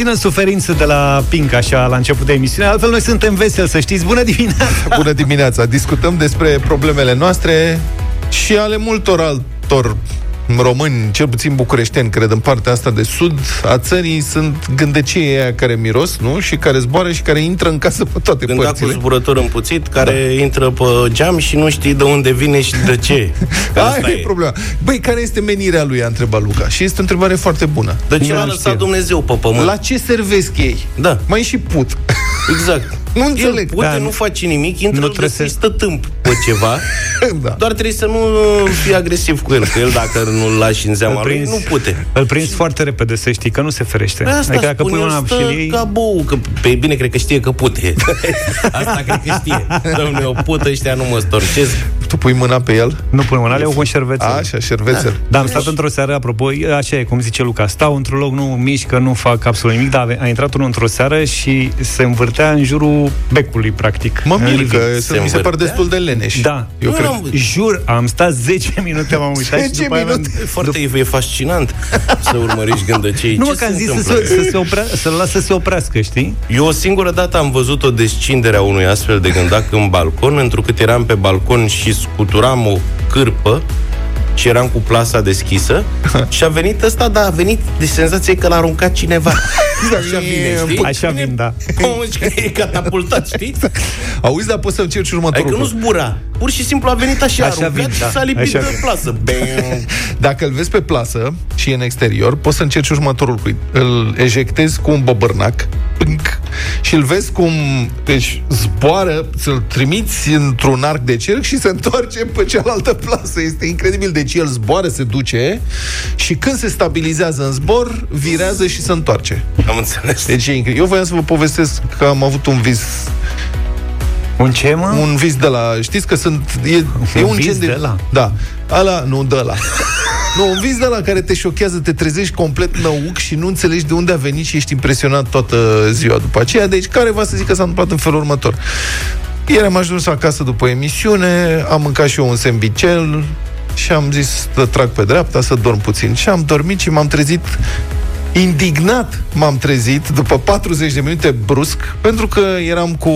puțină suferință de la Pink, așa, la început de emisiune. Altfel, noi suntem veseli, să știți. Bună dimineața! Bună dimineața! Discutăm despre problemele noastre și ale multor altor români, cel puțin bucureșteni, cred, în partea asta de sud a țării, sunt gândecii aia care miros, nu? Și care zboară și care intră în casă pe toate Gânda părțile. cu zburător împuțit, care da. intră pe geam și nu știi de unde vine și de ce. Că asta Aia e problema. Băi, care este menirea lui, a întrebat Luca. Și este o întrebare foarte bună. De ce Nu l-a știe. lăsat Dumnezeu pe pământ? La ce servesc ei? Da. Mai și put. Exact. Nu înțeleg. El, uite, Da, nu nu- face nimic, intră, nu nu trebuie trebuie să- să stă tâmp pe ceva. da. Doar trebuie să nu fii agresiv cu el, că el dacă nu-l lași în zeama Îl lui, prinzi. nu pute. Îl prins foarte repede, să știi, că nu se ferește. Păi asta adică dacă spun pui eu, mâna stă și îl iei... ca bou, că pe bine cred că știe că pute. asta cred că știe. Domnule, o pută ăștia nu mă storcesc. Tu pui mâna pe el? Nu pui mâna, le iau cu un șervețel. Așa, șervețel. Da, am stat într-o seară, apropo, așa e, cum zice Luca, stau într-un loc, nu mișcă, nu fac absolut nimic, dar a intrat unul într-o seară și se învârtea în jurul becului, practic. Mă mir În că living. se, mi se par învârtea? destul de leneși. Da. Eu Nu, cred. am- Jur, am stat 10 minute, m-am uitat 10 și după aia mi-am- minute? E foarte e fascinant să urmărești gândăcei. Nu, mă, Ce că am se zis să întâmplă? se, să se oprea, să-l las să se oprească, știi? Eu o singură dată am văzut o descindere a unui astfel de gândac în balcon, întrucât eram pe balcon și scuturam o cârpă și eram cu plasa deschisă și a venit ăsta, dar a venit de senzație că l-a aruncat cineva. Așa vine, știi? Așa vin, da. Omul zice că e catapultat, știi? Auzi, dar poți să încerci următorul Adică nu lucru. zbura. Pur și simplu a venit așa, Așa aruncat vin, și da. s-a lipit Așa de vin. plasă. Bam! Dacă îl vezi pe plasă și e în exterior, poți să încerci următorul lucru. Îl ejectezi cu un bobărnac pânc, și îl vezi cum își zboară, să-l trimiți într-un arc de cerc și se întoarce pe cealaltă plasă. Este incredibil. Deci el zboară, se duce și când se stabilizează în zbor, virează și se întoarce. Am înțeles. Deci e incredibil. Eu voiam să vă povestesc că am avut un vis Un ce, mă? un vis de la... Știți că sunt... E, e un vis gen de... de la? Da. Ala, nu de la. nu, un vis de la care te șochează, te trezești complet năuc și nu înțelegi de unde a venit și ești impresionat toată ziua după aceea. Deci, care va să zic că s-a întâmplat în felul următor? Ieri am ajuns acasă după emisiune, am mâncat și eu un sandvichel și am zis să trag pe dreapta, să dorm puțin. Și am dormit și m-am trezit indignat m-am trezit după 40 de minute brusc, pentru că eram cu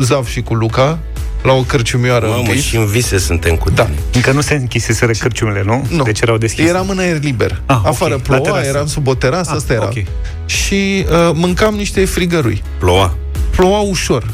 Zav și cu Luca la o cărciumioară în Mamă, vis. și în vise suntem cu Da. tine. Încă nu se închiseseră cărciumile, nu? Nu. Deci erau deschise. Eram în aer liber. Ah, ok. Afară La ploua, terasă. eram sub o terasă, Ah, asta era. ok. Și uh, mâncam niște frigărui. Ploua. Ploua ușor.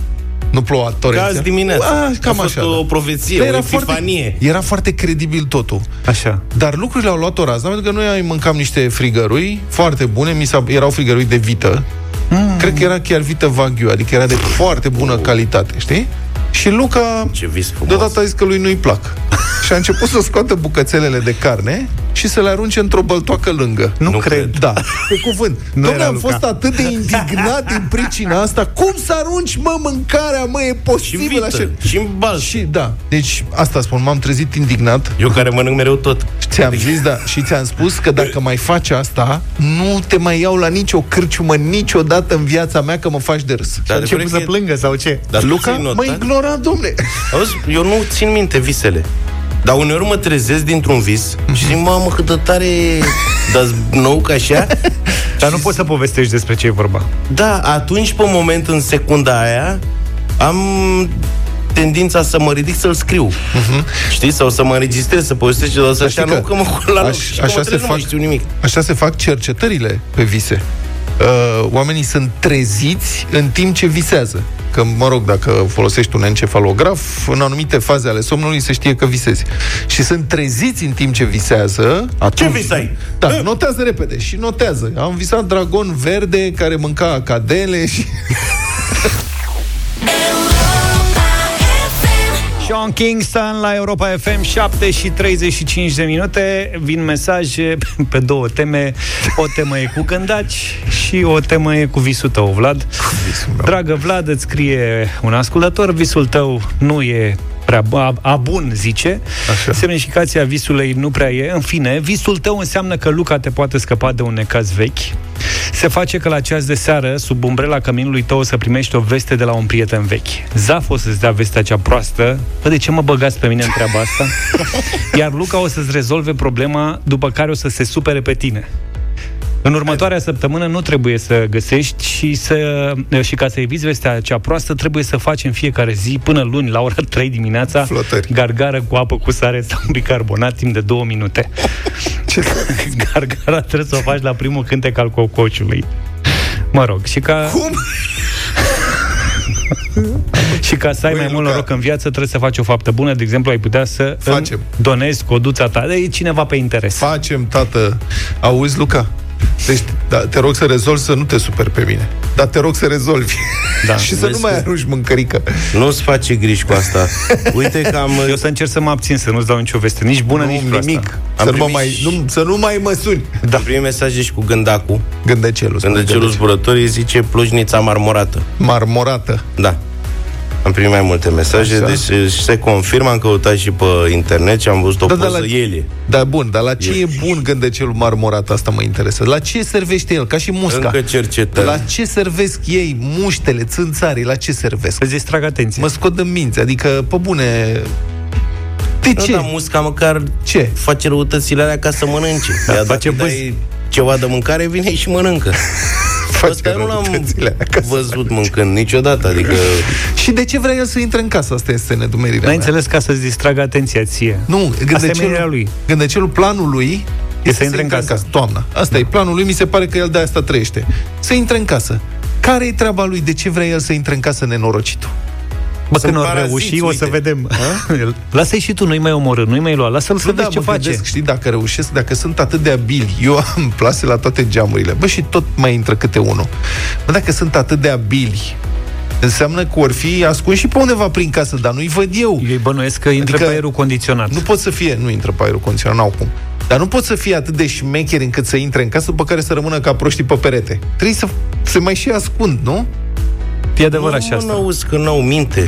Nu ploua torențial. Ca azi dimineața. Ah, cam a fost așa. o da. profeție, Dar o era epifanie. foarte, era foarte credibil totul. Așa. Dar lucrurile au luat o rază, pentru că noi mâncam niște frigărui foarte bune, mi s-a, erau frigărui de vită. Mm. Cred că era chiar vită Wagyu, adică era de foarte bună Oh. calitate, știi? Și Luca Ce vis frumos. deodată a zis că lui nu-i plac. și a început să scoată bucățelele de carne și să le arunce într-o băltoacă lângă. Nu, Nu cred. cred. Da, pe cuvânt. Nu Dom'le, era am Luca. fost atât de indignat din pricina asta. Cum să arunci, mă, mâncarea, mă, e Și posibil vită, așa? și în bal. Și da, deci asta spun, m-am trezit indignat Eu care mănânc mereu tot. Ți-am zis, da, și ți-am spus că dacă mai faci asta, nu te mai iau la nicio cârciumă niciodată în viața mea că mă faci de râs. Și a Dar început cred să că- plângă sau ce? Dar tu Luca ți-ai mă notat? ignora, domne. Auzi, eu nu țin minte visele. Dar uneori mă trezesc dintr-un vis și zic, mamă, cât de tare dar nou ca așa. Dar nu poți să povestești despre ce e vorba. Da, atunci, pe moment, în secunda aia, am tendința să mă ridic să-l scriu. Uh-huh. Știi? Sau să mă înregistrez, să povestesc ce să știi așa, nu că că mă col la loc aș- și că așa mă se trezesc, nu mai fac- știu nimic. Așa se fac cercetările pe vise. Uh, oamenii sunt treziți în timp ce visează. Că, mă rog, dacă folosești un encefalograf, în anumite faze ale somnului se știe că visezi. Și sunt treziți în timp ce visează. Atunci, visai? Da, notează repede și notează. Am visat dragon verde care mânca acadele și... Sean Kingston la Europa FM 7 și 35 de minute. Vin mesaje pe două teme. O temă e cu gândaci Și o temă e cu visul tău, Vlad. Dragă Vlad, îți scrie un ascultător Visul tău nu e prea a, a bun, zice. Așa. Semnificația visului nu prea e. În fine, visul tău înseamnă că Luca te poate scăpa de un necaz vechi. Se face că la ceas de seară, sub umbrela căminului tău, o să primești o veste de la un prieten vechi. Zaf o să-ți dea vestea cea proastă. Bă, de ce mă băgați pe mine în treaba asta? Iar Luca o să-ți rezolve problema, după care o să se supere pe tine. În următoarea săptămână nu trebuie să găsești și, să, și ca să eviți vestea cea proastă, trebuie să faci în fiecare zi, până luni, la ora 3 dimineața, Flotări. gargară cu apă cu sare sau bicarbonat timp de două minute. Ce? Gargara trebuie să o faci la primul cântec al cocociului. Mă rog, și ca... Cum? Și ca să ai Băi, mai mult Luca. noroc în viață, trebuie să faci o faptă bună. De exemplu, ai putea să Facem. îmi donezi coduța ta. E cineva pe interes. Facem, tată. Auzi, Luca? Deci, da, te rog să rezolvi să nu te superi pe mine. Dar te rog să rezolvi. Da. și să nu Vezi mai că- arunci mâncărică. Nu-ți face griji cu asta. Uite că am... Eu să încerc să mă abțin, să nu-ți dau nicio veste, nici bună, nu, nici proastă. nimic. Am Să nu, mă primit mai, și- nu, să nu mai mă suni. Da. Am primit mesaje și cu gândacul. Gândecelul. spune Gândecelul Gândecelul. zburătorii zice plujnița marmorată. Marmorată. Da. Am primit mai multe mesaje, Așa. deci se confirmă, am căutat și pe internet și am văzut o Da, da, da, poză la- ele. Da, bun, dar la ce e, bun gândecelul marmorat? Asta mă interesează. La ce servește el? Ca și musca. Încă cercetăm. La ce servesc ei, muștele, țânțarii, la ce servesc? Îți distrag atenția. Mă scot în minți, adică, pe bune... De Nu, ce? dar musca măcar Ce? face răutățile alea ca să mănânce. Da, Iar face dacă dai ceva de mâncare, vine și mănâncă. Face Ăsta nu l-am răutățile alea ca să văzut mâncând niciodată, adică... Și de ce vrea el să intre în casă? Asta este nedumerirea N-ai mea. înțeles ca să-ți distragă atenția ție. Nu, Asta e menirea gândecelul, lui. gândecelul planul lui E să intre în casă. Toamna. Asta da. e planul lui, mi se pare că el de asta trăiește. Să intre în casă. Care e treaba lui? De ce vrea el să intre în casă nenorocitul? Bă, Sunt când o paraziți, reuși, o să uite. vedem. Lasă-i și tu, nu-i mai omorâ, nu-i mai lua. Lasă-l să Bă, vezi ce mă face. gândesc, știi, dacă reușesc, dacă sunt atât de abili, eu am plase la toate geamurile, bă, și tot mai intră câte unul. Bă, dacă sunt atât de abili, înseamnă că or fi ascunși și pe undeva prin casă, dar nu-i văd eu. Eu îi bănuiesc că intră Adică pe aerul condiționat. Nu pot să fie, nu intră pe aerul condiționat, n-au cum. Dar nu pot să fie atât de șmecheri încât să intre în casă, după care să rămână ca proștii pe perete. Trebuie să se mai și ascund, nu? E adevărat și nu, asta. Nu auzi că n-au minte.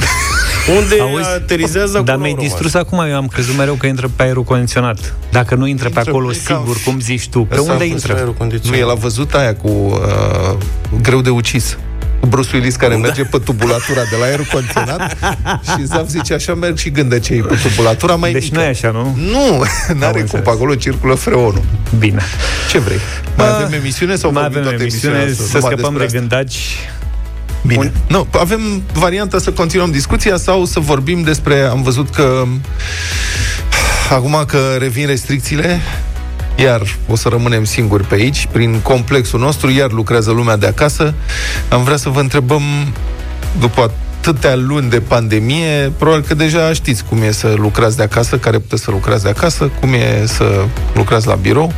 Unde Auzi? aterizează Dar acolo mi-ai au rămas. distrus acum, eu am crezut mereu că intră pe aerul condiționat. Dacă nu intră, Intră pe acolo, pe ca- sigur, cum zici tu. Pe Ăsta a unde fost intră? Aerul Nu, condiționat. el a văzut aia cu uh, greu de ucis. Cu Bruce Willis care da. merge pe tubulatura de la aerul condiționat și Zaf zice, așa merg și gândecei pe tubulatura mai Deci mică. nu e așa, nu? Nu, n-are cum, înțeles. pe acolo circulă freonul. Bine. Ce vrei? Mai avem emisiune sau Mai vorbim avem toate emisiune, emisiunea asta? să Numai scăpăm de despre asta? gândaci. Bine. Un- Nu, avem varianta să continuăm discuția sau să vorbim despre... Am văzut că acum că revin restricțiile, iar o să rămânem singuri pe aici, prin complexul nostru, iar lucrează lumea de acasă. Am vrea să vă întrebăm, după atâtea luni de pandemie, probabil că deja știți cum e să lucrați de acasă, care puteți să lucrați de acasă, cum e să lucrați la birou.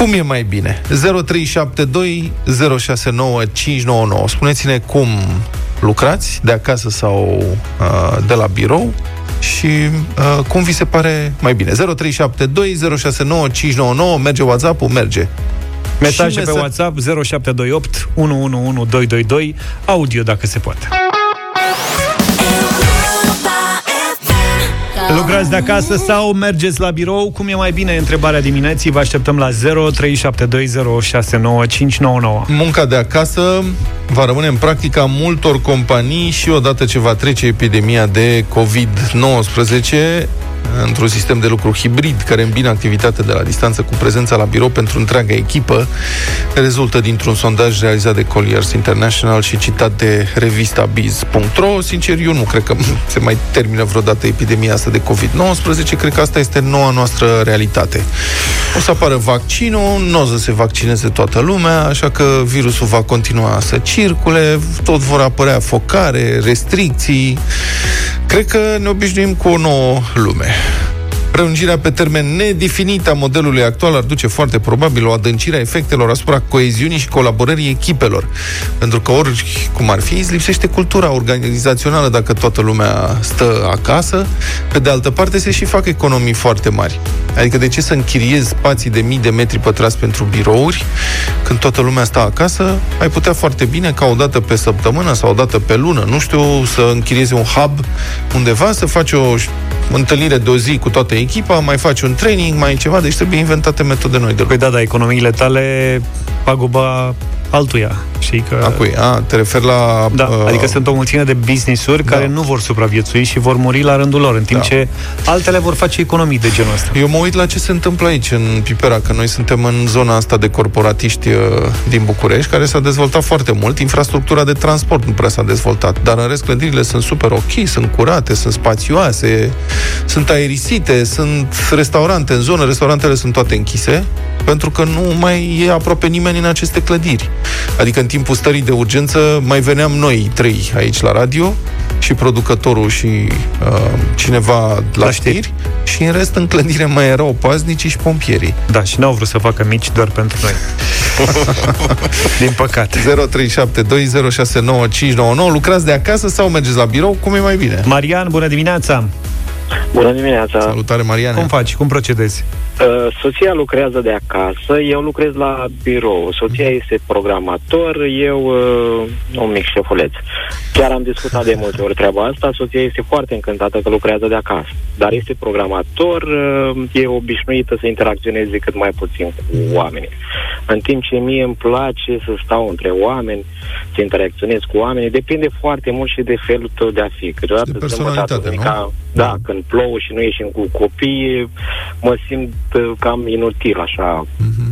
Cum e mai bine? 0372 069 599. Spuneți-ne cum lucrați, de acasă sau uh, de la birou și uh, cum vi se pare mai bine. 0372 069 599. Merge WhatsApp-ul? Merge. Mesaje Și pe mesa- WhatsApp 0728 111222 audio dacă se poate. Lucrați de acasă sau mergeți la birou? Cum e mai bine? Întrebarea dimineții. Vă așteptăm la 0372069599. Munca de acasă va rămâne în practica multor companii și odată ce va trece epidemia de COVID-19 într-un sistem de lucru hibrid care îmbină activitatea de la distanță cu prezența la birou pentru întreaga echipă, rezultă dintr-un sondaj realizat de Colliers International și citat de revista Biz.ro. Sincer, eu nu cred că se mai termină vreodată epidemia asta de COVID-19, cred că asta este noua noastră realitate. O să apară vaccinul, nu o să se vaccineze toată lumea, așa că virusul va continua să circule, tot vor apărea focare, restricții. Cred că ne obișnuim cu o nouă lume. Prelungirea pe termen nedefinit a modelului actual ar duce foarte probabil o adâncire a efectelor asupra coeziunii și colaborării echipelor. Pentru că ori cum ar fi, îți lipsește cultura organizațională dacă toată lumea stă acasă. Pe de altă parte, se și fac economii foarte mari. Adică de ce să închiriezi spații de mii de metri pătrați pentru birouri când toată lumea stă acasă? Ai putea foarte bine ca o dată pe săptămână sau o dată pe lună, nu știu, să închiriezi un hub undeva, să faci o întâlnire de o zi cu toată echipa, mai faci un training, mai ceva, deci trebuie inventate metode noi de lucru. Păi da, da, economiile tale paguba altuia. Știi știi? Că... A cui? A, te referi la... Da, uh... adică sunt o mulțime de business-uri da. care nu vor supraviețui și vor muri la rândul lor, în timp da. ce altele vor face economii de genul ăsta. Eu mă uit la ce se întâmplă aici, în Pipera, că noi suntem în zona asta de corporatiști uh, din București, care s-a dezvoltat foarte mult. Infrastructura de transport nu prea s-a dezvoltat, dar în rest clădirile sunt super ok, sunt curate, sunt spațioase, sunt aerisite, sunt restaurante în zonă, restaurantele sunt toate închise, pentru că nu mai e aproape nimeni în aceste clădiri. Adică în timpul stării de urgență mai veneam noi trei aici la radio și producătorul și uh, cineva la, la știri. știri și în rest în clădire mai erau paznicii și pompierii. Da, și n-au vrut să facă mici doar pentru noi. Din păcate. 0372069599 Lucrați de acasă sau mergeți la birou? Cum e mai bine? Marian, bună dimineața! Bună dimineața! Salutare, Marian! Cum faci? Cum procedezi? Uh, soția lucrează de acasă, eu lucrez la birou. Soția este programator, eu uh, un mic șefuleț. Chiar am discutat de multe ori treaba asta, soția este foarte încântată că lucrează de acasă. Dar este programator, uh, e obișnuită să interacționeze cât mai puțin cu oamenii. În timp ce mie îmi place să stau între oameni, să interacționez cu oamenii, depinde foarte mult și de felul tău de a fi. Câteodată de personalitate, nu? Ca, da, când plouă și nu ieșim cu copii, mă simt uh, cam inutil, așa. Mm-hmm.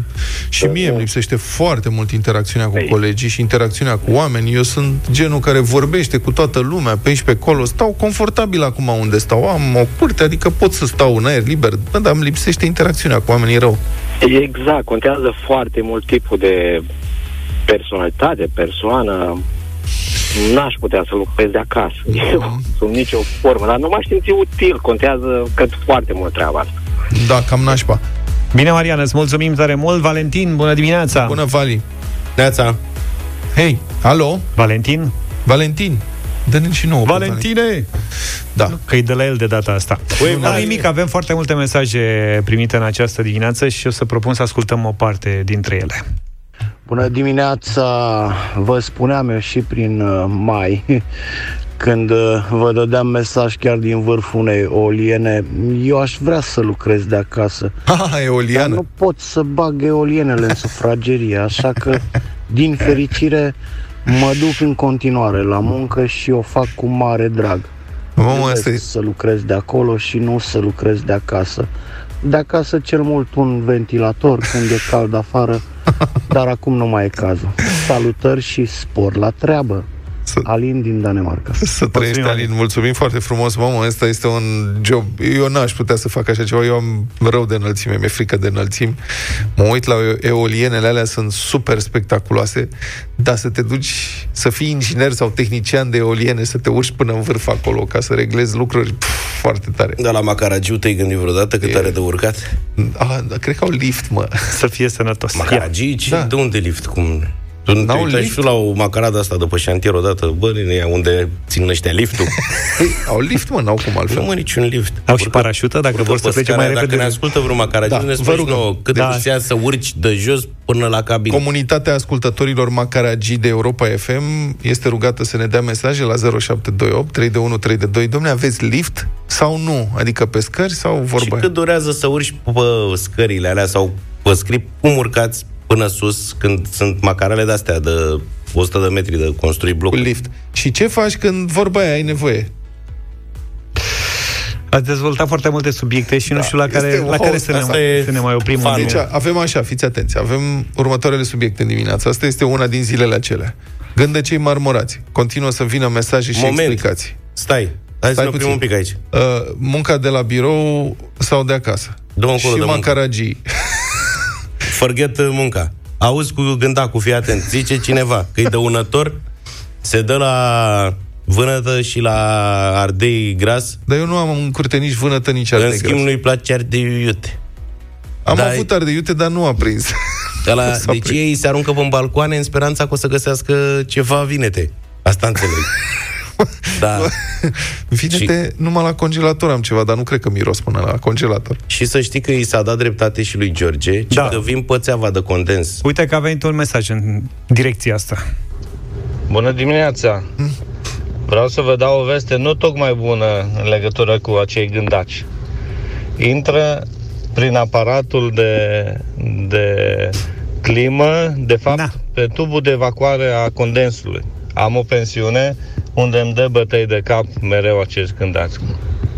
Și mie îmi lipsește foarte mult interacțiunea cu Ei. colegii și interacțiunea cu oameni. Eu sunt genul care vorbește cu toată lumea, pe aici, pe acolo. Stau confortabil acum unde stau. Am o curte, adică pot să stau în aer liber, dar îmi lipsește interacțiunea cu oamenii rău. Exact, contează foarte mult tipul de personalitate, persoană, n-aș putea să lucrez de acasă. Eu sunt nicio formă, dar nu m-aș simți util. Contează că foarte mult treaba asta. Da, cam nașpa. Bine, Mariana, îți mulțumim tare mult. Valentin, bună dimineața! Bună, Vali! Neața! Hei, alo? Valentin? Valentin, dă-ne și nouă. Valentine! Da. Că e de la el de data asta. Ui, nu nimic, avem foarte multe mesaje primite în această dimineață și o să propun să ascultăm o parte dintre ele. Bună dimineața! Vă spuneam eu și prin uh, mai, când uh, vă dădeam mesaj chiar din vârful unei eoliene, eu aș vrea să lucrez de acasă. Ah, eoliană! Dar nu pot să bag eolienele în sufragerie, așa că, din fericire, mă duc în continuare la muncă și o fac cu mare drag. Mamă, asta e... să lucrez de acolo și nu să lucrez de acasă. De acasă cel mult un ventilator când e cald afară, dar acum nu mai e cazul. Salutări și spor la treabă. Să... Alin din Danemarca. Să trăiești, Alin. Mulțumim foarte frumos. Mamă, ăsta este un job. Eu n-aș putea să fac așa ceva. Eu am rău de înălțime, mi-e frică de înălțimi. Mă uit la eolienele alea, sunt super spectaculoase, dar să te duci, să fii inginer sau tehnician de eoliene, să te urci până în vârf acolo ca să reglezi lucruri pf, foarte tare. Dar la Macaragiu te-ai gândit vreodată cât e... are de urcat? A, cred că au lift, mă. Să fie sănătos. Macaragii? Da. De unde lift? Cum? Tu N-au te lift? la o macarada asta după șantier odată, bă, unde țin ăștia liftul. Ei, au lift, mă, n-au cum altfel. Nu, mă, niciun lift. Au și parașută, dacă vor să plece mai repede. Dacă ne ascultă vreun macaragi, da, ne spune nouă cât da. de să urci de jos până la cabină. Comunitatea ascultătorilor Macaragi de Europa FM este rugată să ne dea mesaje la 0728 321 322. Domne, aveți lift sau nu? Adică pe scări sau vorba Și cât durează să urci pe scările alea sau pe script, cum urcați până sus când sunt macarele de-astea de 100 de metri de construit bloc. Lift. Și ce faci când vorba aia ai nevoie? Ați dezvoltat foarte multe subiecte și da, nu știu la care, la care să, ne, să ne mai oprim. Deci avem așa, fiți atenți, avem următoarele subiecte în dimineața. Asta este una din zilele acelea. Gândă cei marmorați. Continuă să vină mesaje și Moment. explicații. Stai, hai Stai să ne un pic aici. Uh, munca de la birou sau de acasă. Dă și de macaragii. Forget uh, munca. Auzi cu gânda, cu fii atent. Zice cineva că e dăunător, se dă la vânătă și la ardei gras. Dar eu nu am în curte nici vânătă, nici ardei În schimb, gras. nu-i place ardei iute. Am dar avut ardei iute, dar nu a prins. La, deci prins. ei se aruncă pe balcoane în speranța că o să găsească ceva vinete. Asta înțeleg. Da. Vinete și... numai la congelator am ceva, dar nu cred că miros până la congelator. Și să știi că i s-a dat dreptate și lui George, da. că vin pățeava de condens. Uite că a venit un mesaj în direcția asta. Bună dimineața! Hmm? Vreau să vă dau o veste nu tocmai bună în legătură cu acei gândaci. Intră prin aparatul de, de climă, de fapt, Da. pe tubul de evacuare a condensului. Am o pensiune unde îmi dă bătăi de cap mereu acești gândați.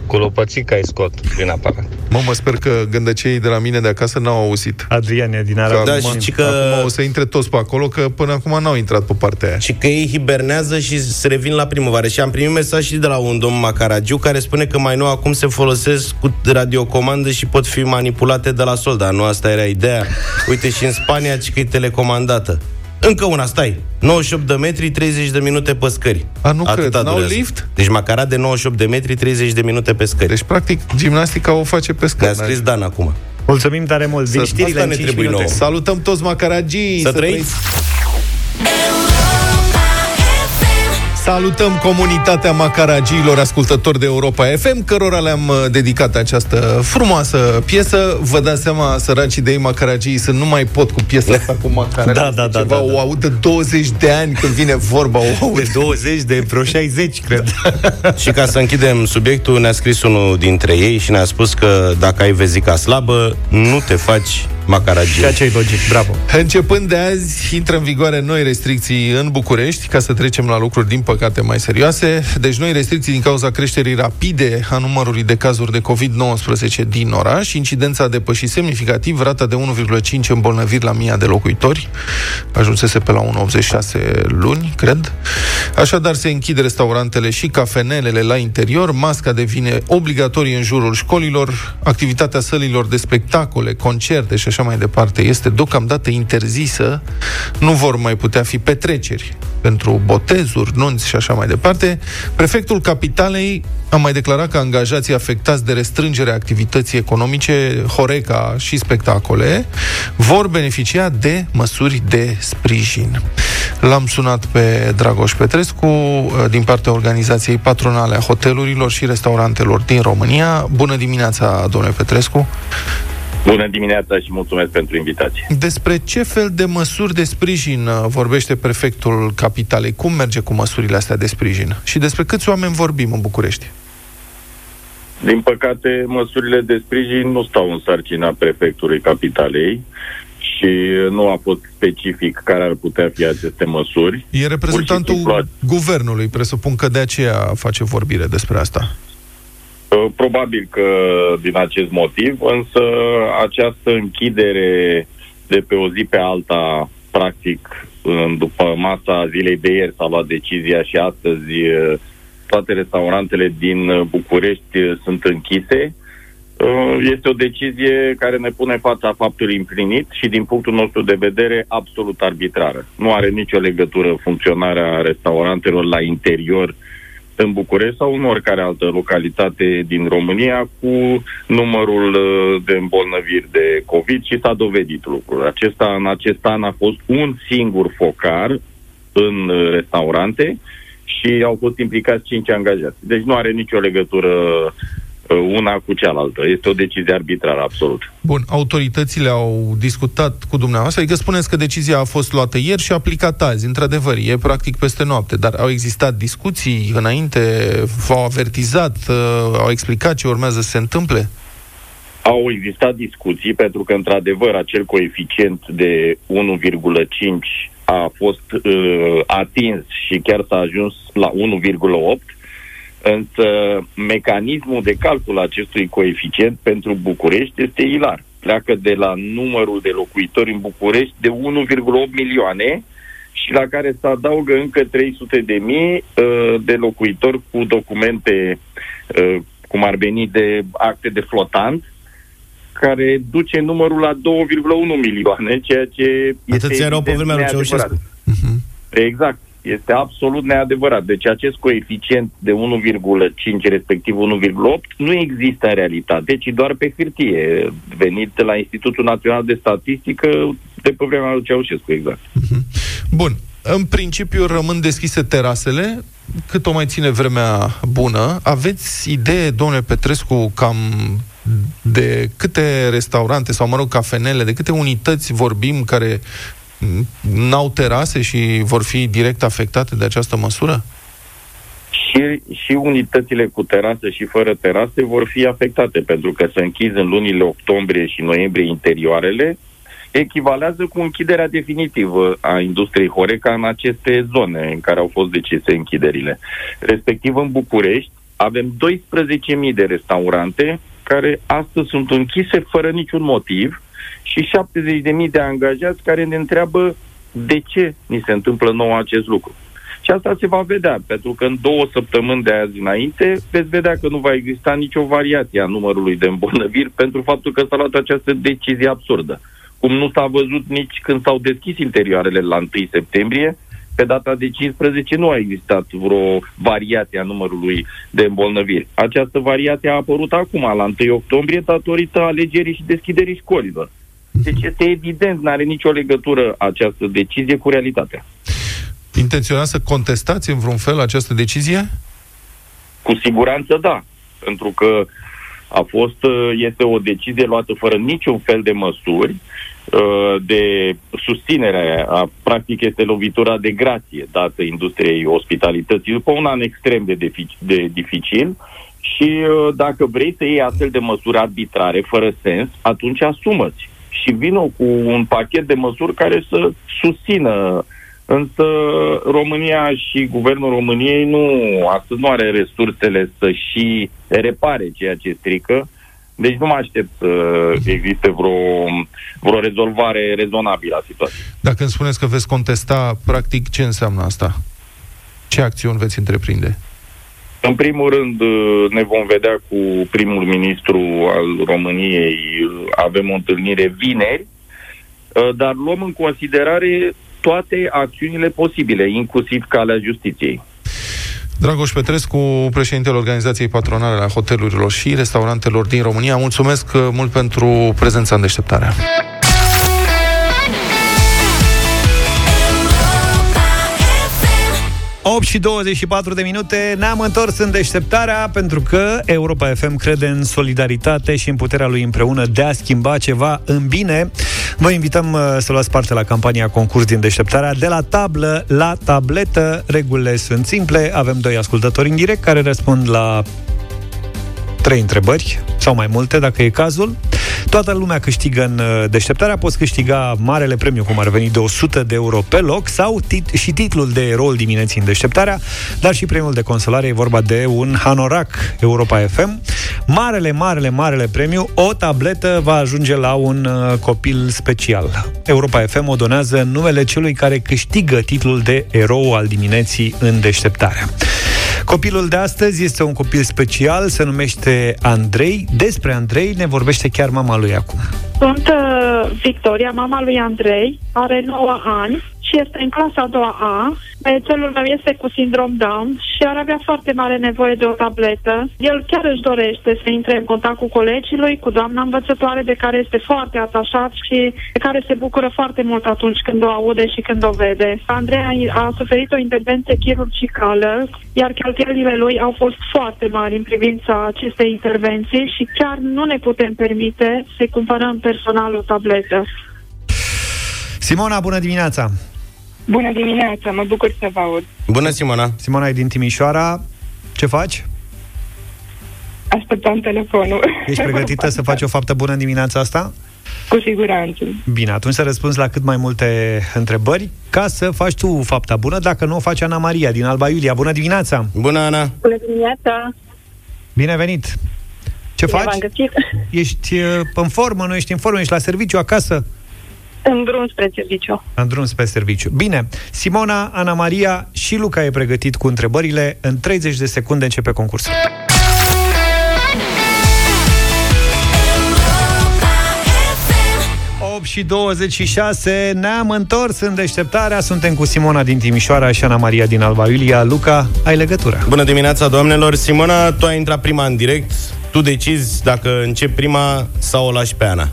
Cu lopățica îi scot din aparat. Mă, mă sper că gândăceii de la mine de acasă n-au auzit. Adrian e din Că Arad. Da, acum, și că- acum o să intre toți pe acolo, că până acum n-au intrat pe partea aia. Și că ei hibernează și se revin la primăvară. Și am primit mesaj și de la un domn Macaragiu care spune că mai nou acum se folosesc cu radiocomandă și pot fi manipulate de la sol. Dar nu asta era ideea. Uite și în Spania, ci că e telecomandată. Încă una, stai. 98 de metri, 30 de minute pe scări. A, nu Atâta cred. N-au durează. lift? Deci Macara de 98 de metri, 30 de minute pe scări. Deci, practic, gimnastica o face pe Ne-a scări. scris Dan acum. Mulțumim tare mult. Vin Să- știrile asta în ne 5 trebuie minute. nouă. Salutăm toți macaragii! Să trăiți! Salutăm comunitatea macaragiilor ascultători de Europa FM, cărora le-am uh, dedicat această frumoasă piesă. Vă dați seama, săracii de ei macaragii să nu mai pot cu piesa asta cu macaragii. Da, da, da, Ceva, da, da. O aud de 20 de ani când vine vorba. O aud. De 20, de vreo 60, cred. Și ca să închidem subiectul, ne-a scris unul dintre ei și ne-a spus că dacă ai vezica slabă, nu te faci macaragiu. Ceea ce e logic. Bravo. Începând de azi, intră în vigoare noi restricții în București, ca să trecem la lucruri, din păcate, mai serioase. Deci noi restricții din cauza creșterii rapide a numărului de cazuri de COVID-19 din oraș. Incidența a depășit semnificativ rata de 1,5 îmbolnăviri la mii de locuitori. Ajunsese pe la 1,86 luni, cred. Așadar, se închid restaurantele și cafenelele la interior, masca devine obligatorie în jurul școlilor, activitatea sălilor de spectacole, concerte și așa mai departe este deocamdată interzisă, nu vor mai putea fi petreceri pentru botezuri, nunți și așa mai departe. Prefectul Capitalei a mai declarat că angajații afectați de restrângerea activității economice, Horeca și spectacole, vor beneficia de măsuri de sprijin. L-am sunat pe Dragoș Petrescu uh, din partea Organizației Patronale a Hotelurilor și Restaurantelor din România. Bună dimineața, domnule Petrescu! Bună dimineața și mulțumesc pentru invitație. Despre ce fel de măsuri de sprijin uh, vorbește prefectul Capitalei? Cum merge cu măsurile astea de sprijin? Și despre câți oameni vorbim în București? Din păcate, măsurile de sprijin nu stau în sarcina prefectului capitalei și nu a fost specific care ar putea fi aceste măsuri. E reprezentantul Pur și simplu, guvernului, presupun că de aceea face vorbire despre asta. Uh, Probabil că din acest motiv, însă această închidere de pe o zi pe alta, practic, în- după masa zilei de ieri s-a luat decizia și astăzi uh, toate restaurantele din uh, București uh, sunt închise. Uh, Este o decizie care ne pune în fața faptului împlinit și din punctul nostru de vedere absolut arbitrară. Nu are nicio legătură funcționarea restaurantelor la interior în București sau în oricare altă localitate din România cu numărul uh, de îmbolnăviri de COVID și s-a dovedit lucrul acesta. În acest an a fost un singur focar în uh, restaurante și au fost implicați cinci angajați. Deci nu are nicio legătură uh, una cu cealaltă. Este o decizie arbitrară, absolut. Bun, autoritățile au discutat cu dumneavoastră, adică spuneți că decizia a fost luată ieri și aplicată azi. Într-adevăr, e practic peste noapte, dar au existat discuții înainte, v-au avertizat, uh, au explicat ce urmează să se întâmple? Au existat discuții pentru că, într-adevăr, acel coeficient de 1,5 a fost uh, atins și chiar s-a ajuns la 1,8, însă mecanismul de calcul a acestui coeficient pentru București este ilar. Pleacă de la numărul de locuitori în București de 1,8 milioane și la care se adaugă încă 300 de mii uh, de locuitori cu documente uh, cum ar veni de acte de flotant, care duce numărul la 2,1 milioane, ceea ce este Atâția erau pe evident vremea lui neadevărat. Ceaușescu. Exact. Este absolut neadevărat. Deci acest coeficient de 1,5, respectiv 1,8, nu există în realitate, ci doar pe hârtie, venit de la Institutul Național de Statistică de pe vremea lui Ceaușescu, exact. Bun, în principiu rămân deschise terasele, cât o mai ține vremea bună. Aveți idee, domnule Petrescu, cam de câte restaurante sau, mă rog, cafenele, de câte unități vorbim care m, n-au terase și vor fi direct afectate de această măsură? Și, și unitățile cu terasă și fără terase vor fi afectate, pentru că se închid în lunile octombrie și noiembrie interioarele, echivalează cu închiderea definitivă a industriei Horeca în aceste zone în care au fost decise închiderile. Respectiv în București avem 12.000 de restaurante care astăzi sunt închise fără niciun motiv și 70.000 de angajați care ne întreabă de ce ni se întâmplă nou acest lucru. Și asta se va vedea, pentru că în două săptămâni de azi înainte veți vedea că nu va exista nicio variație a numărului de îmbolnăviri pentru faptul că s-a luat această decizie absurdă. Cum nu s-a văzut nici când s-au deschis interioarele la 1 septembrie, pe data de 15 nu a existat vreo variație a numărului de îmbolnăviri. Această variație a apărut acum, la 1 octombrie, datorită alegerii și deschiderii școlilor. Deci este evident, nu are nicio legătură această decizie cu realitatea. Intenționați să contestați în vreun fel această decizie? Cu siguranță da, pentru că a fost, este o decizie luată fără niciun fel de măsuri, de susținere, a, practic este lovitura de grație dată industriei ospitalității după un an extrem de, defic- de dificil și dacă vrei să iei astfel de măsuri arbitrare, fără sens, atunci asumăți și vină cu un pachet de măsuri care să susțină Însă România și Guvernul României nu, astăzi nu are resursele să și repare ceea ce strică. Deci nu mă aștept să existe vreo, vreo rezolvare rezonabilă a situației. Dacă îmi spuneți că veți contesta, practic, ce înseamnă asta? Ce acțiuni veți întreprinde? În primul rând, ne vom vedea cu primul ministru al României. Avem o întâlnire vineri, dar luăm în considerare toate acțiunile posibile, inclusiv calea justiției. Dragoș Petrescu, președintele Organizației Patronale a Hotelurilor și Restaurantelor din România, mulțumesc mult pentru prezența în deșteptarea. 8 și 24 de minute Ne-am întors în deșteptarea Pentru că Europa FM crede în solidaritate Și în puterea lui împreună de a schimba ceva în bine. Vă invităm uh, să luați parte la campania concurs din deșteptarea. De la tablă la tabletă Regulile sunt simple. Avem doi ascultători în direct care răspund la trei întrebări sau mai multe, dacă e cazul. Toată lumea câștigă în uh, deșteptarea, poți câștiga marele premiu, cum ar veni, de 100 de euro pe loc, sau tit- și titlul de rol dimineții în deșteptarea, dar și premiul de consolare, e vorba de un hanorac Europa FM. Marele, marele, marele premiu, o tabletă va ajunge la un uh, copil special. Europa FM o donează în numele celui care câștigă titlul de erou al dimineții în deșteptarea. Copilul de astăzi este un copil special, se numește Andrei. Despre Andrei ne vorbește chiar mama lui acum. Sunt uh, Victoria, mama lui Andrei, are 9 ani și este în clasa a doua A. Băiețelul meu este cu sindrom Down și ar avea foarte mare nevoie de o tabletă. El chiar își dorește să intre în contact cu colegii lui, cu doamna învățătoare de care este foarte atașat și de care se bucură foarte mult atunci când o aude și când o vede. Andrei a suferit o intervenție chirurgicală, iar cheltuielile lui au fost foarte mari în privința acestei intervenții și chiar nu ne putem permite să cumpărăm personal o tabletă. Simona, bună dimineața! Bună dimineața, mă bucur să vă aud. Bună, Simona! Simona e din Timișoara. Ce faci? Așteptam telefonul. Ești pregătită să faci o faptă bună în dimineața asta? Cu siguranță. Bine, atunci să răspunzi la cât mai multe întrebări ca să faci tu fapta bună, dacă nu o faci Ana Maria din Alba Iulia. Bună dimineața! Bună, Ana! Bună dimineața! Bine venit! Ce Bine faci? v-am găsit. Ești uh, în formă, nu ești în formă, ești la serviciu acasă? În drum spre serviciu. În drum spre serviciu. Bine, Simona, Ana Maria și Luca e pregătit cu întrebările. În 30 de secunde începe concursul. și 26 Ne-am întors în deșteptarea Suntem cu Simona din Timișoara și Ana Maria din Alba Iulia Luca, ai legătura Bună dimineața, doamnelor! Simona, tu ai intrat prima în direct Tu decizi dacă începi prima sau o lași pe Ana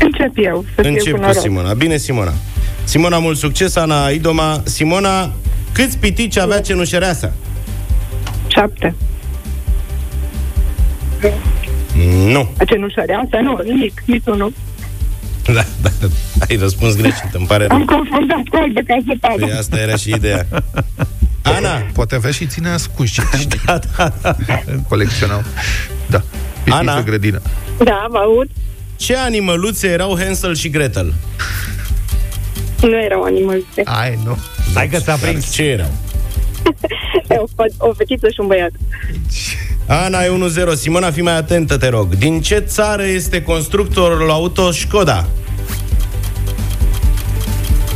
Încep eu, să fiu Încep cu cu noroc. Simona. Bine, Simona. Simona, mult succes, Ana Idoma. Simona, câți pitici avea cenușăreasa? Șapte. Nu. A cenușăreasa? Nu, nimic, nici unul. Da, da, ai răspuns greșit, îmi pare rău. Am confundat cu albă ca să Păi padă. asta era și ideea. Ana, Poate avea și ține ascuși. da, da, da. Colecționau. Da. Pitiță Ana? grădină. Da, vă aud. Ce animăluțe erau Hansel și Gretel? Nu erau animăluțe. Ai, nu. Hai că s-a prins. Ce erau? O, fe- o fetiță și un băiat. Ana e 1-0. Simona, fii mai atentă, te rog. Din ce țară este constructorul auto Skoda?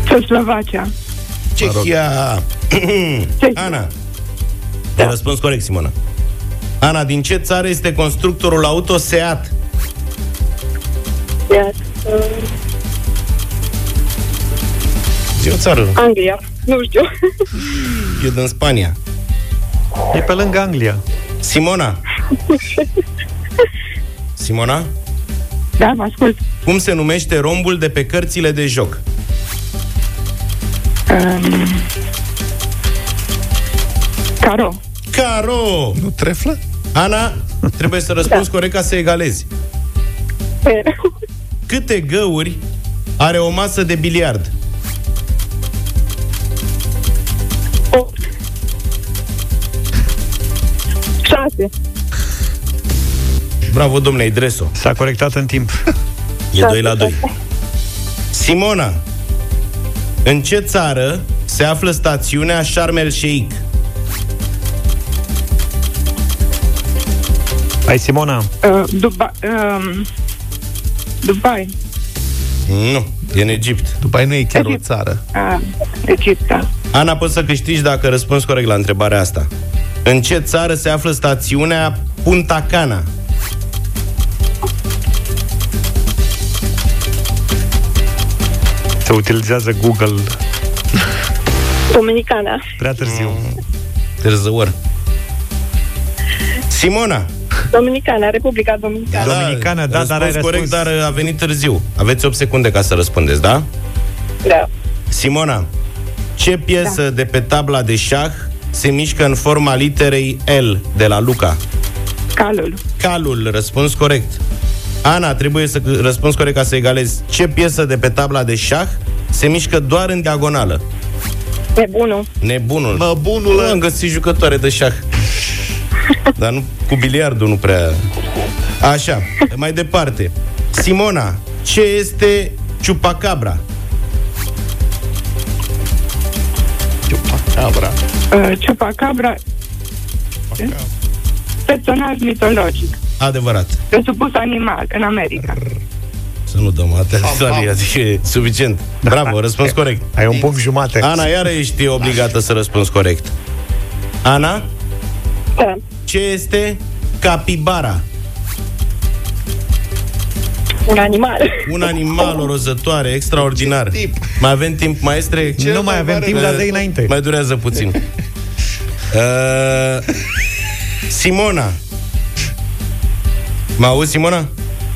Czechoslovacia. Cehia. Ana. Da. răspuns corect, Simona. Ana, din ce țară este constructorul auto Seat? Iar, uh, Zi o țară. Anglia. Nu știu. E din Spania. E pe lângă Anglia. Simona. Simona? Da, vă ascult. Cum se numește rombul de pe cărțile de joc? Um, Caro. Caro! Nu treflă? Ana, trebuie să răspunzi da. corect ca să egalezi. Câte găuri are o masă de biliard? Șase. Bravo, domnule Idreso. S-a corectat în timp. E 2 la 2. Simona, în ce țară se află stațiunea Sharm el Sheikh? Hai, Simona. Uh, Dubai. Um, Dubai. Nu, e în Egipt. Dubai nu e chiar o țară. Uh, Egipt, da. Ana, poți să câștigi dacă răspunzi corect la întrebarea asta. În ce țară se află stațiunea Punta Cana? Se utilizează Google Dominicana. prea târziu. Târzăor. Simona. Dominicana, Republica Dominicana. Dominicana, da, dar ai răspuns corect, răspuns. dar a venit târziu. Aveți 8 secunde ca să răspundeți, da? Da. Simona, ce piesă da. de pe tabla de șah se mișcă în forma literei L de la Luca? Calul. Calul, răspuns corect. Ana, trebuie să răspunzi corect ca să egalezi. Ce piesă de pe tabla de șah se mișcă doar în diagonală? Nebunul. Nebunul. Mă, bunul Nu am găsit jucătoare de șah. Dar nu, cu biliardul nu prea... Așa, mai departe. Simona, ce este ciupacabra? Cabra. Uh, Chupacabra. Personaj mitologic. Adevărat. Presupus animal în America. Să nu dăm atâta adică e suficient. Bravo, răspuns corect. Ai un punct jumate. Ana, iară ești obligată să răspunzi corect. Ana, Da. Ce este capibara? Un animal. Un animal, o rozătoare, extraordinar. Mai avem timp, maestre? Nu mai avem timp, dar dă înainte. Mai durează puțin. Uh, Simona. Mă auzi, Simona?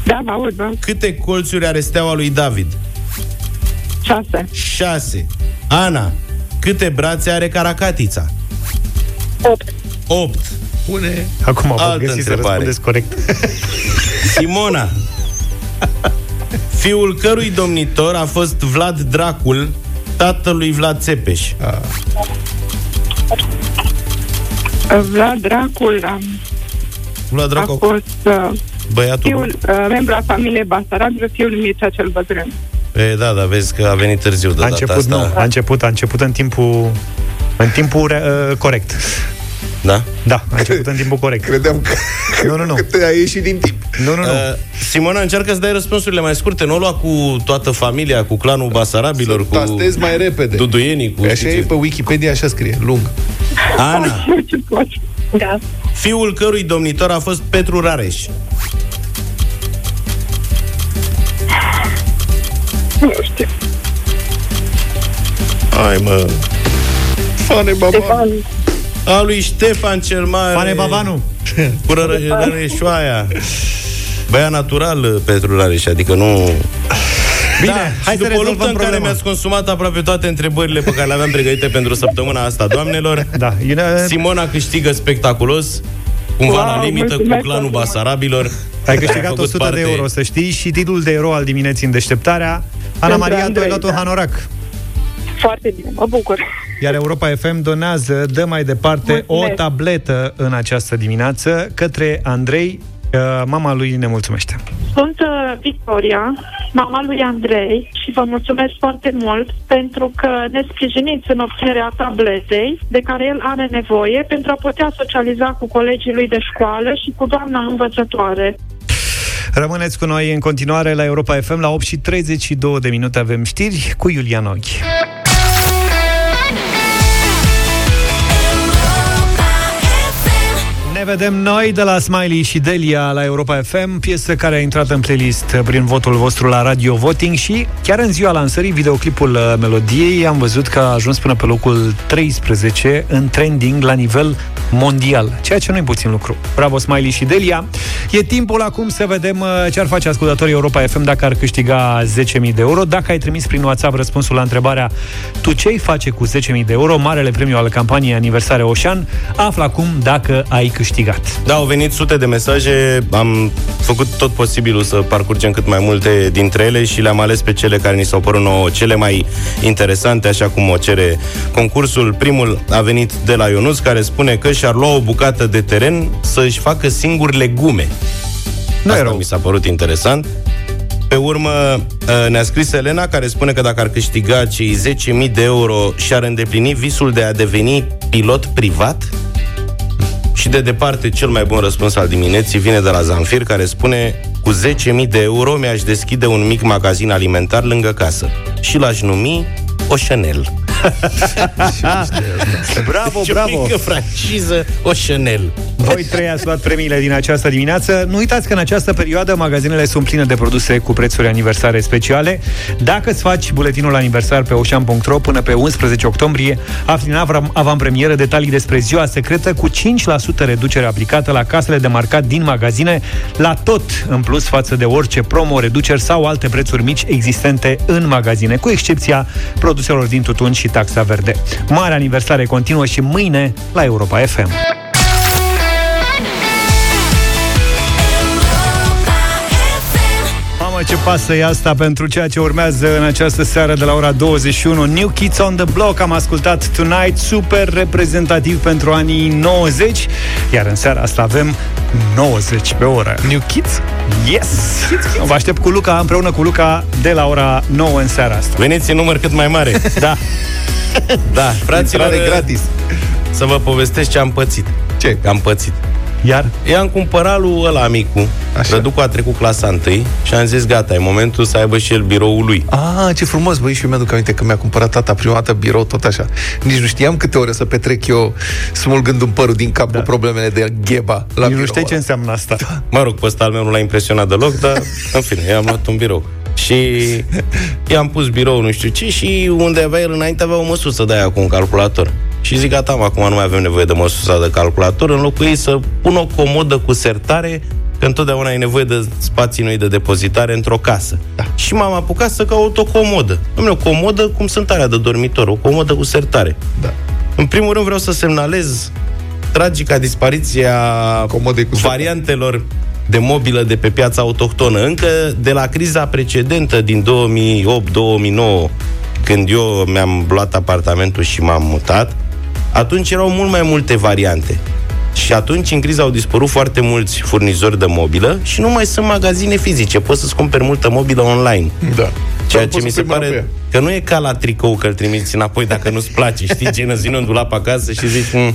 Da, mă aud, da. Câte colțuri are steaua lui David? Șase. Șase. Ana, câte brațe are caracatița? Opt. Opt. Pune Acum vă Altă găsiți să întrebare. răspundeți corect. Simona. Fiul cărui domnitor a fost Vlad Dracul, tatălui Vlad Țepeș. Vlad Dracul a, Vlad a Dracul, fost uh, băiatul... fiul, uh, membru al familiei Basarabilor, fiul lui Mircea cel Bătrân. E, da, da, vezi că a venit târziu de A data început, asta. nu, a început, a început în timpul în timpul uh, corect. Da? Da, a început în timpul corect. Credeam că, Nu, nu, nu. că te a ieșit din timp. Nu, nu, nu. Uh, Simona, încearcă să dai răspunsurile mai scurte, nu o lua cu toată familia, cu clanul Basarabilor, cu Tastezi mai repede. duduienii, cu... Păi știi Așa e ce. pe Wikipedia, așa scrie, lung. Ana, Nu ce pot. Da. fiul cărui domnitor a fost Petru Rareș. Nu știu. Hai, mă. Fane baba. Ștefan. A lui Ștefan cel Mare. Pane Bavanu. Cu Răreșoaia. Băia natural, Petru Rareș, adică nu... Bine, da, hai și să după o luptă rezolvăm în care problema. mi-ați consumat aproape toate întrebările pe care le aveam pregătite pentru săptămâna asta, doamnelor, Da, you know, Simona câștigă spectaculos, cumva Wow, la limită cu mulțumesc clanul foarte mult. Basarabilor. ai A câștigat făcut 100 de parte- euro, să știi, și titlul de ero al dimineții în deșteptarea. Ana Maria, tu ai Andrei, luat un da. hanorac. Foarte bine, mă bucur. Iar Europa FM donează, dă mai departe Mulțumesc. o tabletă în această dimineață către Andrei. Uh, Mama lui ne mulțumește. Sunt uh, Victoria, mama lui Andrei și vă mulțumesc foarte mult pentru că ne sprijiniți în obținerea tabletei de care el are nevoie pentru a putea socializa cu colegii lui de școală și cu doamna învățătoare. Rămâneți cu noi în continuare la Europa FM la 8 și 32 de minute avem știri cu Iulian Ochi. Ne vedem noi de la Smiley și Delia la Europa FM, piesă care a intrat în playlist prin votul vostru la Radio Voting și chiar în ziua lansării videoclipul uh, melodiei am văzut că a ajuns până pe locul 13 în trending la nivel mondial, ceea ce nu e puțin lucru. Bravo Smiley și Delia! E timpul acum să vedem uh, ce ar face ascultătorii Europa FM dacă ar câștiga 10.000 de euro. Dacă ai trimis prin WhatsApp răspunsul la întrebarea Tu ce-i face cu 10.000 de euro, marele premiu al campaniei aniversare Oșan, află acum dacă ai câștigat. Da, au venit sute de mesaje, am făcut tot posibilul să parcurgem cât mai multe dintre ele și le-am ales pe cele care ni s-au părut nouă cele mai interesante, așa cum o cere concursul. Primul a venit de la Ionuț, care spune că și-ar lua o bucată de teren să-și facă singur legume. Nu Asta e rău. mi s-a părut interesant. Pe urmă uh, ne-a scris Elena care spune că dacă ar câștiga cei 10.000 de euro și ar îndeplini visul de a deveni pilot privat, și de departe, cel mai bun răspuns al dimineții vine de la Zanfir, care spune cu 10.000 de euro mi-aș deschide un mic magazin alimentar lângă casă și l-aș numi o Chanel. Bravo, Deci o bravo! mică franciză, o Chanel. Voi trei ați luat premiile din această dimineață. Nu uitați că în această perioadă magazinele sunt pline de produse cu prețuri aniversare speciale. Dacă îți faci buletinul aniversar pe ocean.ro până pe 11 octombrie, afli în avram- avantpremieră detalii despre ziua secretă cu 5% reducere aplicată la casele de marcat din magazine, la tot în plus față de orice promo, reduceri sau alte prețuri mici existente în magazine, cu excepția produselor din tutun și taxa verde. Mare aniversare continuă și mâine la Europa FM. Ce pasă e asta pentru ceea ce urmează în această seară de la ora 21. New Kids on the Block am ascultat Tonight, super reprezentativ pentru anii 90, iar în seara asta avem 90 pe oră. New Kids? Yes! Vă aștept cu Luca, împreună cu Luca, de la ora 9 în seara asta. Veniți în număr cât mai mare. Da. Da, fraților, Intrare gratis. să vă povestesc ce am pățit. Ce? Am pățit. Iar? I-am cumpărat lui ăla micu, Așa. Răducu a trecut clasa 1 și am zis gata, e momentul să aibă și el biroul lui. Ah, ce frumos, băi, și eu mi-aduc aminte că mi-a cumpărat tata prima dată birou, tot așa. Nici nu știam câte ore să petrec eu smulgând un părul din cap da. cu problemele de gheba la Nici nu birou știi ce ăla. înseamnă asta. Mă rog, pe ăsta al meu nu l-a impresionat deloc, dar în fine, i-am luat un birou. Și i-am pus birou nu știu ce și unde avea el înainte avea o măsuță de aia cu un calculator. Și zic, gata, mă, acum nu mai avem nevoie de măsuța de calculator, în locul ei să pun o comodă cu sertare, că întotdeauna ai nevoie de spații noi de depozitare într-o casă. Da. Și m-am apucat să caut o comodă. Dom'le, o comodă cum sunt alea de dormitor, o comodă cu sertare. Da. În primul rând vreau să semnalez tragica dispariția Comode cu sertare. variantelor de mobilă de pe piața autohtonă. Încă de la criza precedentă din 2008-2009, când eu mi-am luat apartamentul și m-am mutat, atunci erau mult mai multe variante. Și atunci, în criză, au dispărut foarte mulți furnizori de mobilă și nu mai sunt magazine fizice. Poți să-ți cumperi multă mobilă online. Da. Ceea Sau ce poți mi să se pui mâna pe pare ea. că nu e ca la tricou că îl trimiți înapoi dacă nu-ți place. Știi, ce năzin în dulap acasă și zici, "Mm,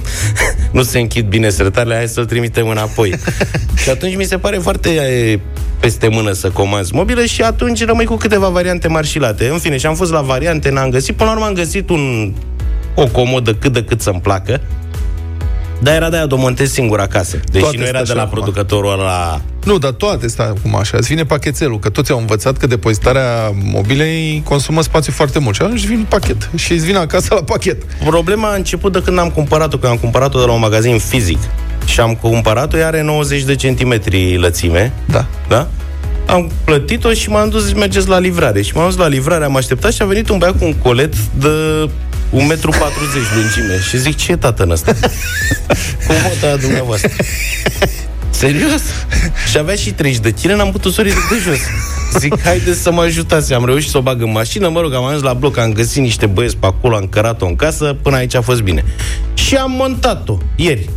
nu se închid bine sertarele, hai să-l trimitem înapoi. și atunci mi se pare foarte e, peste mână să comanzi mobilă și atunci rămâi cu câteva variante marșilate. În fine, și am fost la variante, n-am găsit. Până la urmă am găsit un, o comodă cât de cât să-mi placă. Dar era de aia de o montez singur acasă. Deși Toate nu era sunt de așa la acum. producătorul ăla Nu, dar toate stai acum așa. Îți vine pachetelul, că toți au învățat că depozitarea mobilei consumă spațiu foarte mult. Și atunci vine pachet. Și îți vine acasă la pachet. Problema a început de când am cumpărat-o, că am cumpărat-o de la un magazin fizic. Și am cumpărat-o, ea are 90 de centimetri lățime. Da. Da? Am plătit-o și m-am dus, mergeți la livrare. Și m-am dus la livrare, am așteptat și a venit un băiat cu un colet de 1,40 m lungime. Și zic, ce e tată în ăsta? Cum mă aia dumneavoastră? Serios? Și avea și 30 de kg, n-am putut să o ridic de jos. Zic, haideți să mă ajutați. Am reușit să o bag în mașină, mă rog, am ajuns la bloc, am găsit niște băieți pe acolo, am cărat-o în casă, până aici a fost bine. Și am montat-o ieri.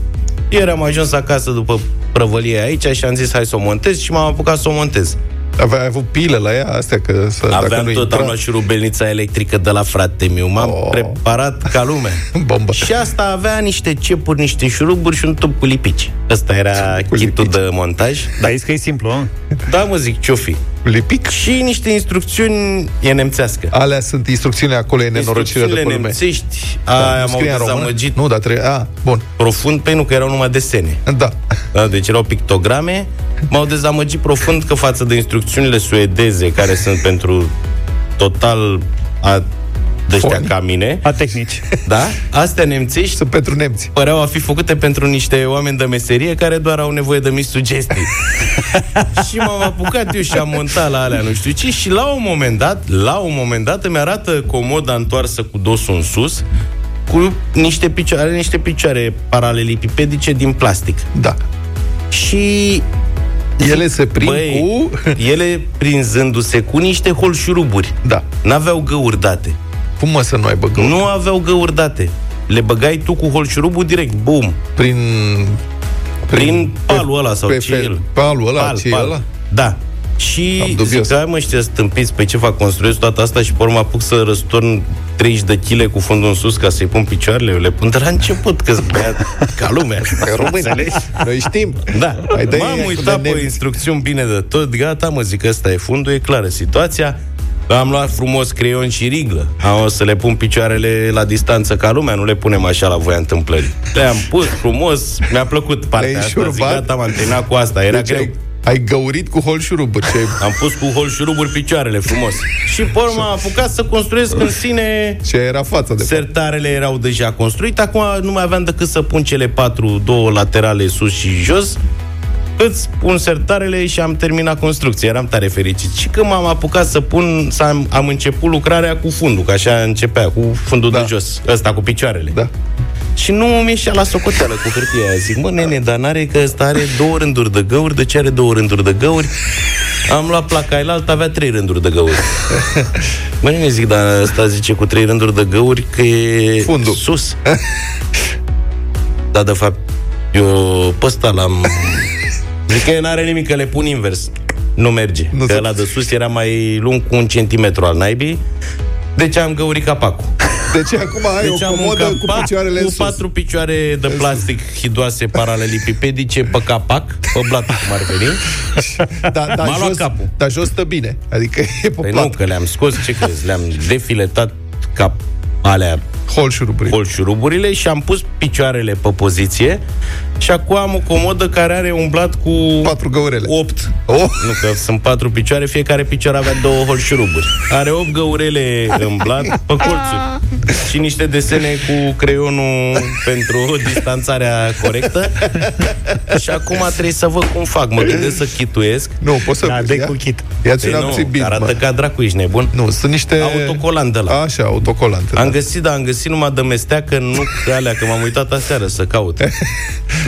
Ieri am ajuns acasă după prăvălie aici și am zis, hai să o montez și m-am apucat să o montez. Aveai avut pile la ea, astea, că să, dacă Aveam nu tot, intra... am luat și rubelnița electrică de la frate meu. M-am Oh. oh. preparat ca lume. Bombă. Și asta avea niște cepuri, niște șuruburi și un tub cu lipici. Ăsta era Cu kitul lipici. de montaj. Dar zici că e simplu, a? Da, mă zic, ce-o fi? Lipic? Și niște instrucțiuni e nemțească. Alea sunt instrucțiunile acolo, e nenorocirea de Instrucțiunile pe lume. nemțești, Da, aia nu m-au scrie în română? dezamăgit Nu, dar trebuie... A, bun. profund, pe nu că erau numai desene. Da. Da, deci erau pictograme. M-au dezamăgit profund că față de instrucțiunile suedeze, care sunt pentru total a de ăștia Foni. ca mine, A tehnici. da? Astea nemțești Sunt pentru nemți. păreau a fi făcute pentru niște oameni de meserie care doar au nevoie de mici sugestii. și m-am apucat eu și am montat la alea, nu știu ce, și la un moment dat, la un moment dat îmi arată comoda întoarsă cu dosul în sus, cu niște picioare, are niște picioare paralelipipedice din plastic. Da. Și Ele se prind Băi, cu... ele prinzându-se cu niște holșuruburi. Da. N-aveau găuri date. Cum mă să nu aibă găuri? Nu aveau găuri date. Le băgai tu cu holșurubul direct, bum, Prin... prin palul ăla sau pe ce e fel- el. palul ăla, ce e ăla? Da. Și Am dubios. zic, "Hai, mă, ăștia stâmpiți, pe ce fac? Construiesc toată asta și pe urmă apuc să răstorn 30 de chile cu fundul în sus ca să-i pun picioarele. Eu le pun de la început, că băiat ca lumea. Români. Noi știm. Da, Mai dă-i m-am cu uitat de pe nemți. instrucțiuni bine de tot, gata, mă zic, ăsta e fundul, e clară situația. Am luat frumos creion și riglă. Am o să le pun picioarele la distanță ca lumea, nu le punem așa la voia întâmplării. Le-am pus frumos, mi-a plăcut partea Le-ai asta. Zic, înșurubat? gata, m-am terminat cu asta, era Deci greu. ai, ai găurit cu holșuruburi. Ce... Am pus cu holșuruburi picioarele frumos. și pe urmă am apucat să construiesc în sine Ce era fața de fapt. Sertarele erau deja construite, acum nu mai aveam decât să pun cele patru, două laterale sus și jos, îți pun sertarele și am terminat construcția. Eram tare fericit. Și când m-am apucat să pun, să am, am început lucrarea cu fundul, că așa începea, cu fundul Da. de jos, ăsta cu picioarele. Da. Și nu mi ieșea la socoteală cu hârtia aia. Zic, mă, nene, dar n-are că ăsta are două rânduri de găuri, de ce are două rânduri de găuri? Am luat placa altă, avea trei rânduri de găuri. Mă, nene, zic, dar ăsta zice cu trei rânduri de găuri că e Fundul. sus. da, de fapt, eu pe ăsta l-am... Zic că n-are nimic, că le pun invers. Nu merge. Nu Nu că se- ăla de sus era mai lung cu un centimetru al naibii. Deci am găurit capacul. Deci acum ai Deci o am un comodă cu capac picioarele cu în sus. patru picioare de plastic hidoase paralelipipedice pe capac, pe blat, cum ar veni. Da, da, M-a luat jos, capul. dar jos stă bine. Adică e pe Păi nu, plat. că le-am scos, ce crezi? Le-am defiletat cap alea Holșuruburi. holșuruburile și am pus picioarele pe poziție și acum am o comodă care are un blat cu Patru găurele. 8 Oh. Nu, că sunt patru picioare, fiecare picioare avea două holșuruburi. Are 8 găurele în blat pe colțuri. Și niște desene cu creionul pentru distanțarea corectă. Și acum trebuie să văd cum fac. Mă gândesc să chituiesc. Nu, poți să... Da, dă ia- cu kit. Ia-ți Păi un nu, abțibit, arată mă. ca dracu, ești nebun. Nu, sunt niște... Autocolant de la. Așa, autocolant. Am da. Găsit, dar am găsit numai de mesteacă, nu că alea, că m-am uitat aseară să caut.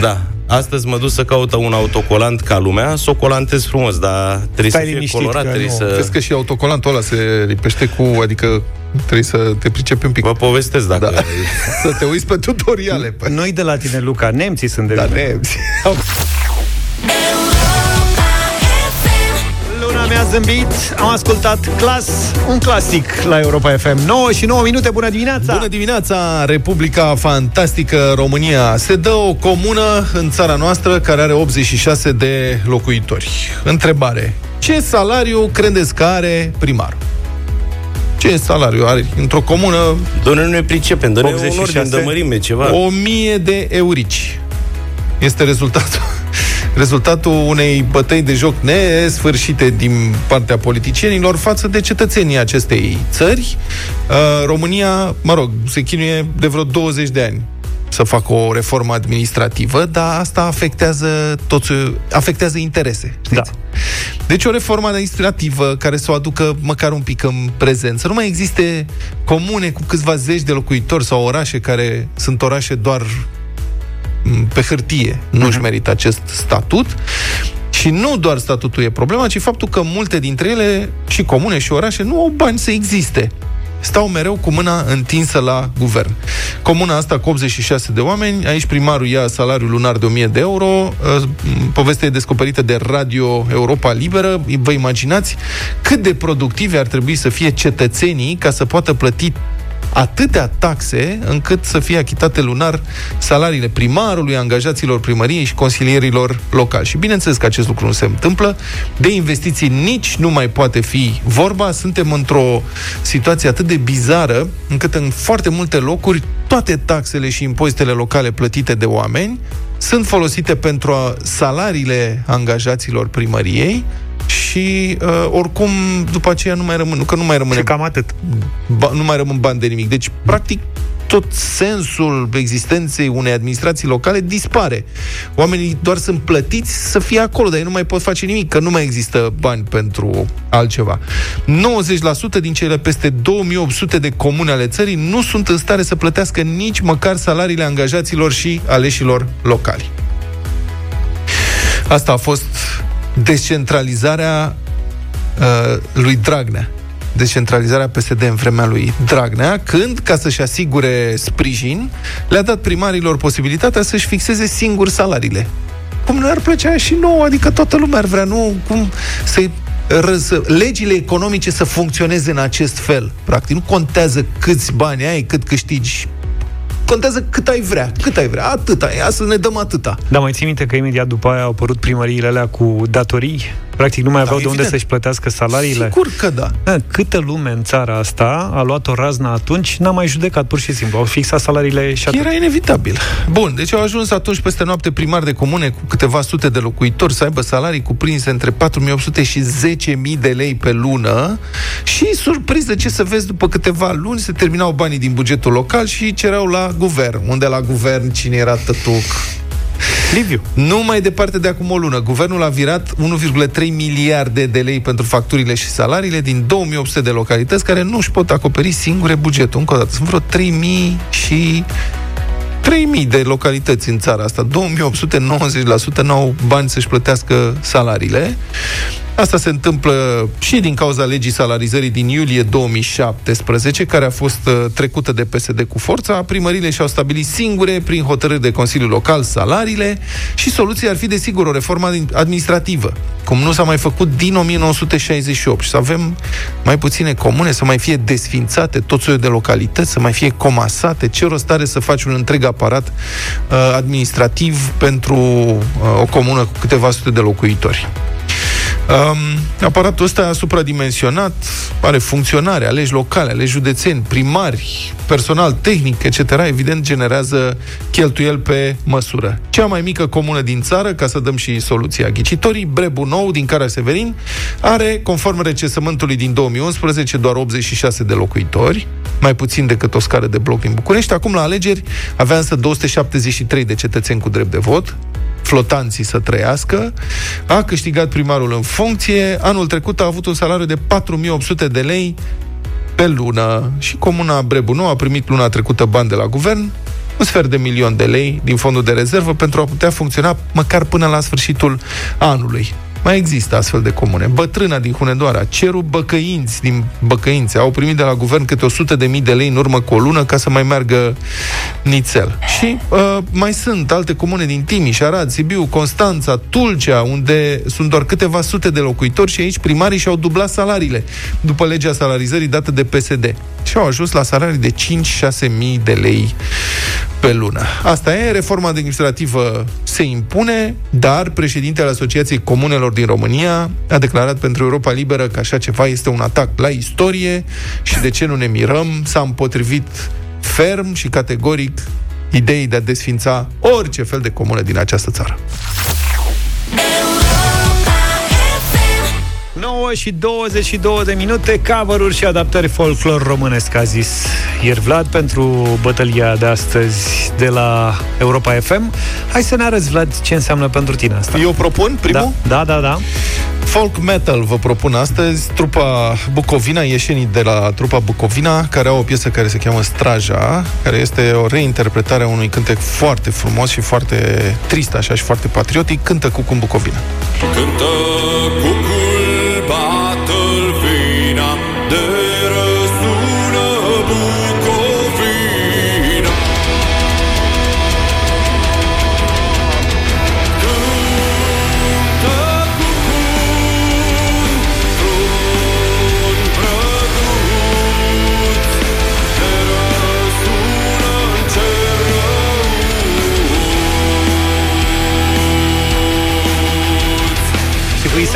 Da. Astăzi mă duc să caut un autocolant ca lumea, să o colantez frumos, dar trebuie Stai să fie liniștit colorat, că trebuie nu- să... Vezi că și autocolantul ăla se lipește cu... Adică trebuie să te pricepi un pic. Vă povestesc dacă... Da. să te uiți pe tutoriale. Pe... Noi de la tine, Luca, nemții sunt de Da, vină. nemți. mi-a zâmbit, am ascultat Clas, un clasic la Europa FM. 9 și 9 minute, bună dimineața! Bună dimineața, Republica Fantastică România. Se dă o comună în țara noastră care are 86 de locuitori. Întrebare. Ce salariu credeți că are primarul? Ce salariu are într-o comună? Doamne, nu ne pricepem, dă-ne un 86? ordine de mărime, ceva. 1000 de eurici. Este rezultatul. Rezultatul unei bătăi de joc nesfârșite din partea politicienilor față de cetățenii acestei țări. Uh, România, mă rog, se chinuie de vreo 20 de ani să facă o reformă administrativă, dar asta afectează toți, afectează interese, știți? Da. Deci o reformă administrativă care să o aducă măcar un pic în prezent. Să nu mai existe comune cu câțiva zeci de locuitori sau orașe care sunt orașe doar m, pe hârtie. Nu-și merită acest statut. Și nu doar statutul e problema, ci faptul că multe dintre ele, și comune și orașe, nu au bani să existe. stau mereu cu mâna întinsă la guvern. Comuna asta cu 86 de oameni, aici primarul ia salariul lunar de 1000 de euro, uh, povestea e descoperită de Radio Europa Liberă, vă imaginați cât de productivi ar trebui să fie cetățenii ca să poată plăti atâtea taxe încât să fie achitate lunar salariile primarului, angajaților primăriei și consilierilor locali. Și bineînțeles că acest lucru nu se întâmplă. De investiții nici nu mai poate fi vorba. Suntem într-o situație atât de bizară încât în foarte multe locuri toate taxele și impozitele locale plătite de oameni sunt folosite pentru a, salariile angajaților primăriei și uh, oricum după aceea nu mai rămân, nu că nu mai rămâne Și cam atât. ba, nu mai rămân bani de nimic. Deci, practic, tot sensul existenței unei administrații locale dispare. Oamenii doar sunt plătiți să fie acolo, dar ei nu mai pot face nimic, că nu mai există bani pentru altceva. 90% din cele peste 2800 de comune ale țării nu sunt în stare să plătească nici măcar salariile angajaților și aleșilor locali. Asta a fost descentralizarea uh, lui Dragnea descentralizarea PSD în vremea lui Dragnea, când, ca să-și asigure sprijin, le-a dat primarilor posibilitatea să-și fixeze singur salariile. Cum nu ar plăcea și nouă, adică toată lumea ar vrea, nu cum să să, legile economice să funcționeze în acest fel. Practic, nu contează câți bani ai, cât câștigi contează cât ai vrea, cât ai vrea, atâta, ia să ne dăm atâta. Da, mai ții minte că imediat după aia au apărut primăriile alea cu datorii? Practic nu mai aveau Da, de unde evident. să-și plătească salariile. Sigur că da. Da, câtă lume în țara asta a luat o raznă atunci, n-a mai judecat pur și simplu. Au fixat salariile și atât. Era inevitabil. Bun, deci au ajuns atunci peste noapte primari de comune cu câteva sute de locuitori să aibă salarii cuprinse între 4.800 și 10.000 de lei pe lună și, surpriză ce să vezi, după câteva luni se terminau banii din bugetul local și cereau la guvern. Unde la guvern cine era tătuc? Liviu. Nu mai departe de acum o lună, guvernul a virat 1,3 miliarde de lei pentru facturile și salariile din 2800 de localități care nu își pot acoperi singure bugetul. Încă o dată, sunt vreo 3000 și 3000 de localități în țara asta. 2890% n-au bani să-și plătească salariile. Asta se întâmplă și din cauza legii salarizării din iulie 2017, care a fost uh, trecută de PSD cu forța. Primările și-au stabilit singure, prin hotărâri de Consiliul Local, salariile și soluția ar fi, desigur, o reformă admin- administrativă, cum nu s-a mai făcut din 1968 și să avem mai puține comune, să mai fie desfințate tot soiul de localități, să mai fie comasate. Ce rost are să faci un întreg aparat uh, administrativ pentru uh, o comună cu câteva sute de locuitori? Um, aparatul ăsta e supradimensionat, are funcționare, alegi locale, alegi județeni, primari, personal tehnic, etc., evident generează cheltuieli pe măsură. Cea mai mică comună din țară, ca să dăm și soluția ghicitorii, Brebu Nou, din Cara Severin, are, conform recensământului din 2011, doar 86 de locuitori, mai puțin decât o scară de bloc din București. Acum, la alegeri, avea însă 273 de cetățeni cu drept de vot, flotanții să trăiască, a câștigat primarul în funcție, anul trecut a avut un salariu de 4800 de lei pe lună. Și Comuna Brebu Nou a primit luna trecută bani de la guvern, un sfert de milion de lei din fondul de rezervă pentru a putea funcționa măcar până la sfârșitul anului. Mai există astfel de comune. Bătrâna din Hunedoara, Cerul Băcăinți din Băcăinți au primit de la guvern câte 100 de mii de lei în urmă cu o lună ca să mai meargă nițel. Și uh, mai sunt alte comune din Timiș, Arad, Sibiu, Constanța, Tulcea, unde sunt doar câteva sute de locuitori și aici primarii și-au dublat salariile după legea salarizării dată de PSD. Și au ajuns la salarii de 5-6 mii de lei pe lună. Asta e, reforma administrativă se impune, dar președintele Asociației Comunelor din România a declarat pentru Europa Liberă că așa ceva este un atac la istorie și de ce nu ne mirăm, s-a împotrivit ferm și categoric ideii de a desfința orice fel de comună din această țară. 9 și 22 de minute, cover și adaptări folclor românesc, a zis ieri Vlad pentru bătălia de astăzi de la Europa FM. Hai să ne arăți, Vlad, ce înseamnă pentru tine asta. Eu propun primul? Da, da, da. da. Folk metal vă propun astăzi trupa Bucovina, ieșenii de la trupa Bucovina, care au o piesă care se cheamă Straja, care este o reinterpretare a unui cântec foarte frumos și foarte trist, așa, și foarte patriotic, cântă cu cum Bucovina. Cântă cucul,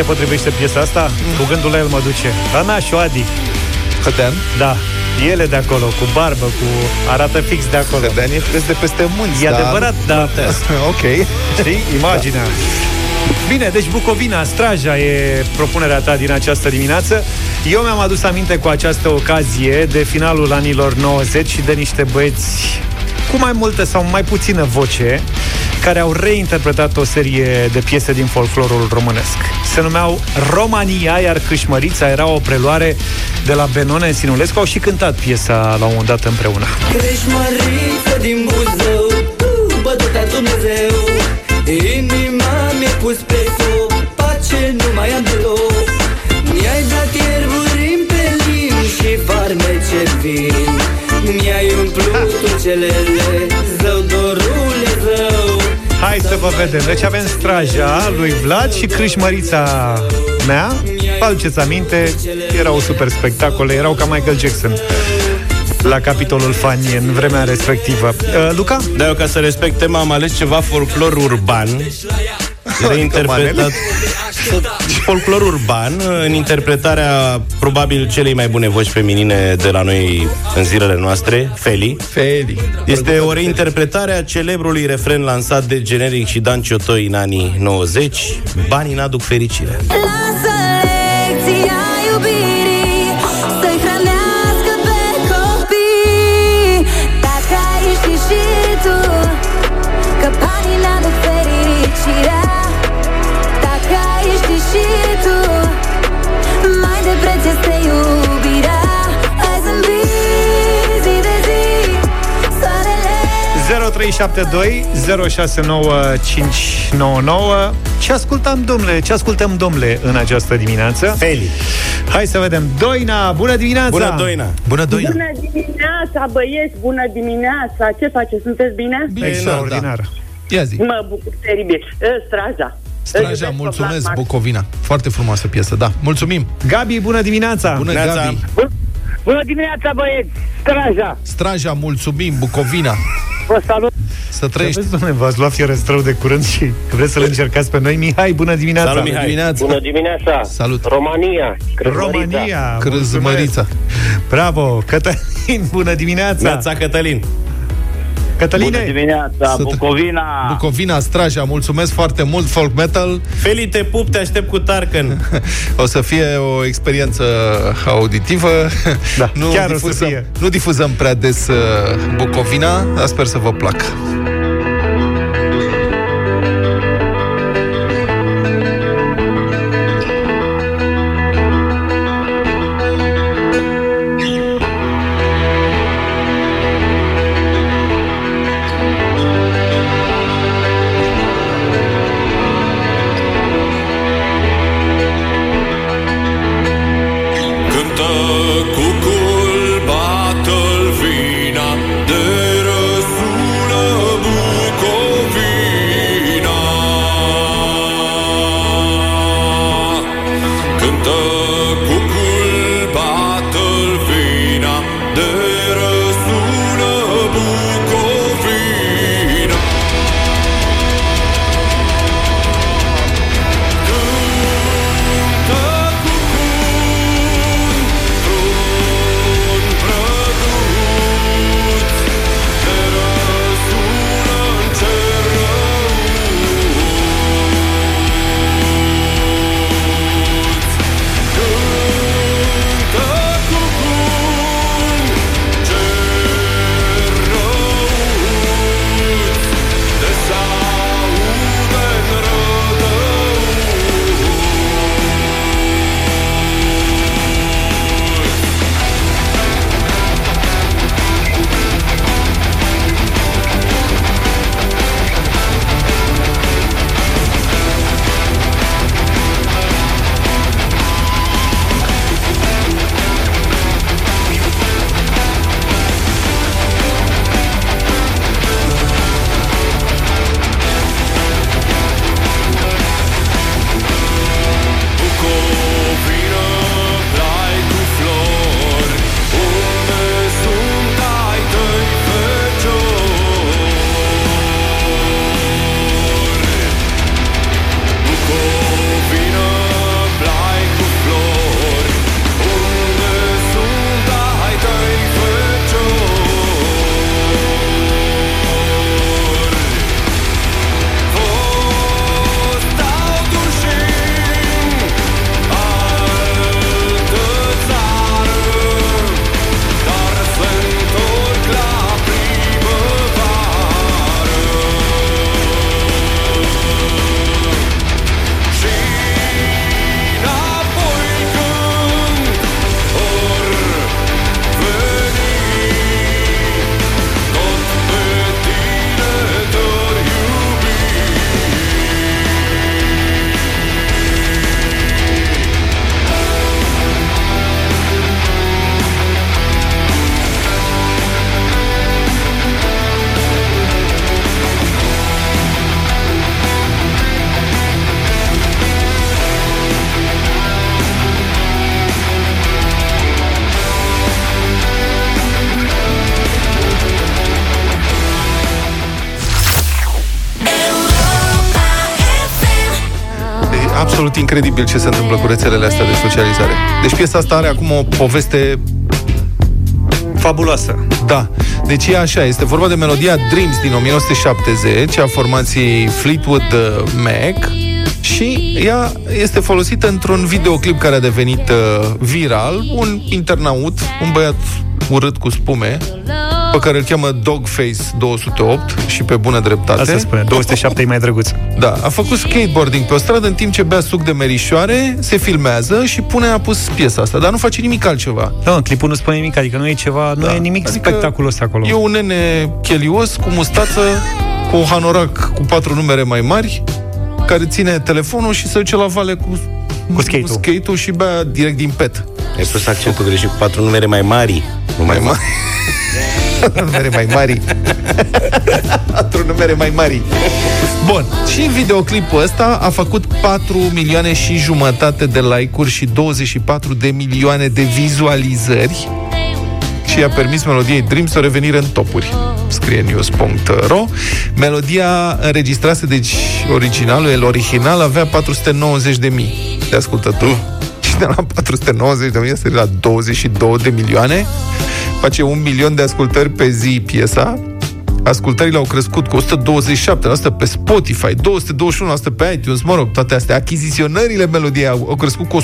se potrivește piesa asta? Cu gândul la el mă duce. Ana și Adi. Hădean? Da. Ele de acolo, cu barbă, cu arată fix de acolo. Hădean e preț de peste munți. E da? adevărat, da. ok. Știi? Imaginea. Bine, deci Bucovina, Straja e propunerea ta din această dimineață. Eu mi-am adus aminte cu această ocazie de finalul anilor 90 și de niște băieți cu mai multă sau mai puțină voce care au reinterpretat o serie de piese din folclorul românesc. Se numeau Romania, iar Câșmărița era o preluare de la Benone Sinulescu. Au și cântat piesa la un moment dat împreună. Creșmăriță din Buzău Bătuta Dumnezeu Inima mi-a pus pe foc Pace nu mai am deloc Mi-ai dat ierburi în pelin Și farmece vin Mi-ai umplut ucelele Zău, dorule, zău Hai să vă vedem. Deci avem straja lui Vlad și Crâșmărița mea. Vă aduceți aminte, erau super spectacole, erau ca Michael Jackson la capitolul fani în vremea respectivă. Uh, Luca? Da, eu ca să respect tema am ales ceva folclor urban reinterpretat folclor urban în interpretarea probabil celei mai bune voci feminine de la noi în zilele noastre, Feli. Feli. Este o reinterpretare a celebrului refren lansat de Generic și Dan Ciotoi în anii 90, Banii n-aduc fericire. Lasă 0372 069599 Ce ascultăm, domnule? Ce ascultăm, domnule, în această dimineață? Feli. Hai să vedem. Doina, bună dimineața! Bună, Doina! Bună, Doina. Bună dimineața, băieți, bună dimineața! Ce faceți? Sunteți bine? Bine, Extraordinar. da. Ia zi. Mă bucur teribil. Ă, Straja. Îl Straja, iubesc pe mulțumesc, Vlad Max. Bucovina. Foarte frumoasă piesă, da. Mulțumim. Gabi, bună dimineața! Bună, Neața. Gabi. Bună dimineața, băieți! Straja! Straja, mulțumim, Bucovina. Vă salut! Să trăiești. Vezi, domnule, v-ați luat fierăstrău de curând și vreți să-l încercați pe noi. Mihai, bună dimineața! Salut, Bună Mihai. dimineața. Bună dimineața! Salut. România! Crâșmărița. România! Crâzmărița. mulțumesc. Bravo! Cătălin, bună dimineața! Neața Cătălin. Cătăline! dimineața, Să- Bucovina! Bucovina, Straja, mulțumesc foarte mult, folk metal. Feli, te pup, te aștept cu Tarkan. O să fie o experiență auditivă. Da, nu, chiar o să difuzăm, fie. nu difuzăm prea des uh, Bucovina, dar sper să vă placă. Absolut incredibil ce se întâmplă cu rețelele astea de socializare. Deci piesa asta are acum o poveste Fabuloasă. Da. Deci e așa, este vorba de melodia Dreams din 1970 a formației Fleetwood uh, Mac și ea este folosită într-un videoclip care a devenit uh, viral. Un internaut, un băiat urât cu spume, pe care îl cheamă Dogface 208 și pe bună dreptate. Asta spune, 207 e mai drăguț. Da, a făcut skateboarding pe o stradă în timp ce bea suc de merișoare, se filmează și pune a pus piesa asta, dar nu face nimic altceva. Da, clipul nu spune nimic, adică nu e ceva, nu Da. e nimic Adică spectaculos acolo. E un nene chelios cu mustață, cu un hanorac cu patru numere mai mari, care ține telefonul și se duce la vale cu, Cu skate-ul. cu skate-ul și bea direct din pet. Ai pus accentul greșit cu patru numere mai mari. Nu mai mari. numere mai mari. Patru numere mai mari. Bun, și videoclipul ăsta a făcut 4 milioane și jumătate de like-uri și 24 de milioane de vizualizări și i-a permis melodiei Dreams o revenire în topuri. Scrie news.ro Melodia înregistrase, deci originalul, el original, avea 490 de mii de ascultători. Și de la 490 de mii este la 22 de milioane. Face un milion de ascultări pe zi piesa. Ascultările au crescut cu 127% pe Spotify, 221% pe iTunes, mă rog, toate astea. Achiziționările melodiei au, au crescut cu 184%.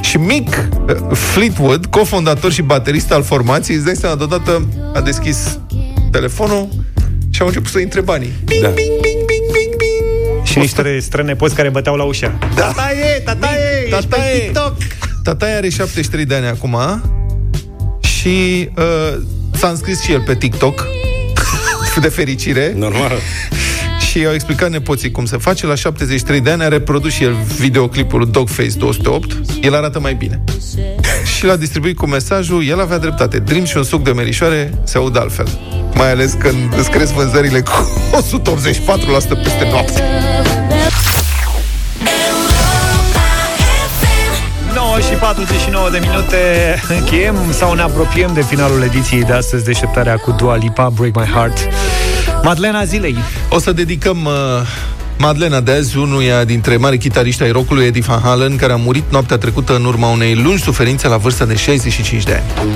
Și Mick uh, Fleetwood, cofondator și baterist al formației, îți dai seama, deodată a deschis telefonul și au început să intre banii. Bing, Da. bing, bing, bing, bing, bing. Și niște strănepoți care băteau la ușă. Da. Tataie, tataie, ești Tataie. pe TikTok. Tataia are 73 de ani acum și uh, s-a înscris și el pe TikTok de fericire Normal. și au explicat nepoții cum se face. La 73 de ani a reprodus și el videoclipul Dogface 208. El arată mai bine. și l-a distribuit cu mesajul, el avea dreptate. Dream și un suc de merișoare se aud altfel. Mai ales când îți cresc vânzările cu 184% peste noapte. 49 de minute încheiem sau ne apropiem de finalul ediției de astăzi, deșteptarea cu Dua Lipa, Break My Heart. Madlena zilei. O să dedicăm uh, Madlena de azi, unuia dintre mari chitariști ai rockului, Eddie Van Halen, care a murit noaptea trecută în urma unei lungi suferințe la vârsta de 65 de ani.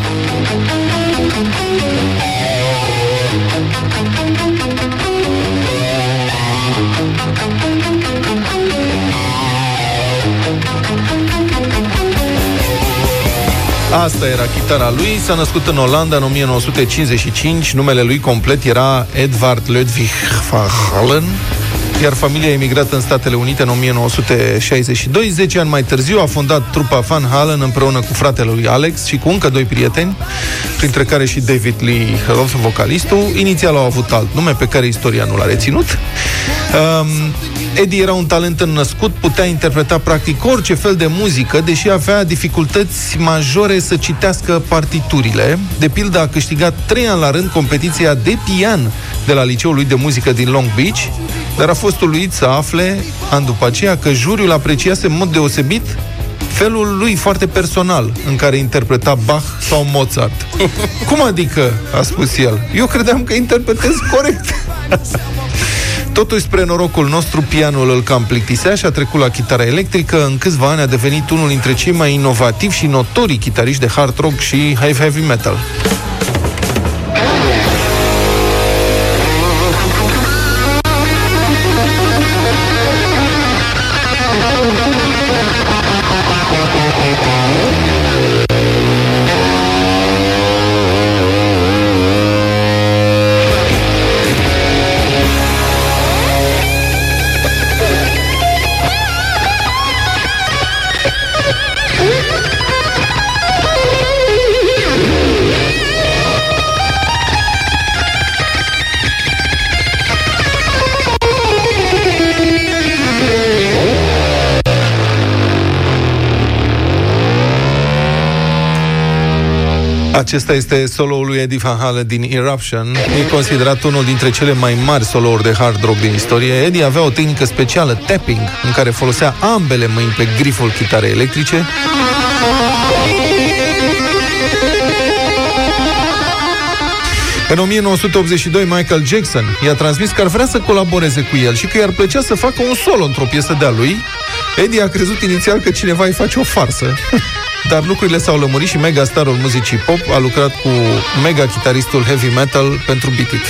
Asta era chitara lui, s-a născut în Olanda în 1955, numele lui complet era Edvard Ludwig van Halen, iar familia a emigrat în Statele Unite în 1962. 10 ani mai târziu a fondat trupa Van Halen împreună cu fratele lui Alex și cu încă doi prieteni, printre care și David Lee Roth, vocalistul. Inițial au avut alt nume pe care istoria nu l-a reținut. Um, Eddie era un talent înnăscut, putea interpreta practic orice fel de muzică, deși avea dificultăți majore să citească partiturile. De pildă, a câștigat trei ani la rând competiția de pian de la liceul lui de muzică din Long Beach, dar a fost uluit să afle, an după aceea, că juriul apreciase în mod deosebit felul lui foarte personal în care interpreta Bach sau Mozart. Cum adică, a spus el, eu credeam că interpretez corect. Totuși, spre norocul nostru, pianul îl cam plictisea și a trecut la chitara electrică. În câțiva ani a devenit unul dintre cei mai inovativi și notorii chitariști de hard rock și heavy heavy metal. Acesta este solo-ul lui Eddie Van Halen din Eruption. E considerat unul dintre cele mai mari solouri de hard rock din istorie. Eddie avea o tehnică specială, tapping, în care folosea ambele mâini pe griful chitarei electrice. În 1982, Michael Jackson i-a transmis că ar vrea să colaboreze cu el și că i-ar plăcea să facă un solo într-o piesă de-a lui. Eddie a crezut inițial că cineva îi face o farsă, dar lucrurile s-au lămurit și megastarul muzicii pop a lucrat cu mega-chitaristul heavy metal pentru Beat It.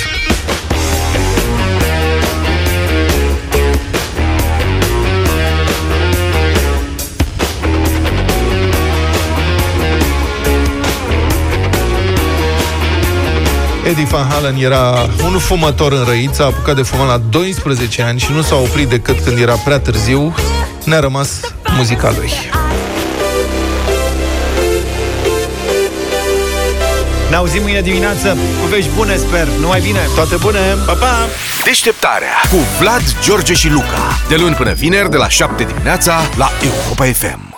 Eddie Van Halen era un fumător înrăit, s-a apucat de fumat la 12 ani și nu s-a oprit decât când era prea târziu. Ne-a rămas muzica lui. Ne auzim mâine dimineață cu vești bune, sper. Numai bine. Toate bune. Pa, pa! Deșteptarea cu Vlad, George și Luca. De luni până vineri, de la 7 dimineața, la Europa FM.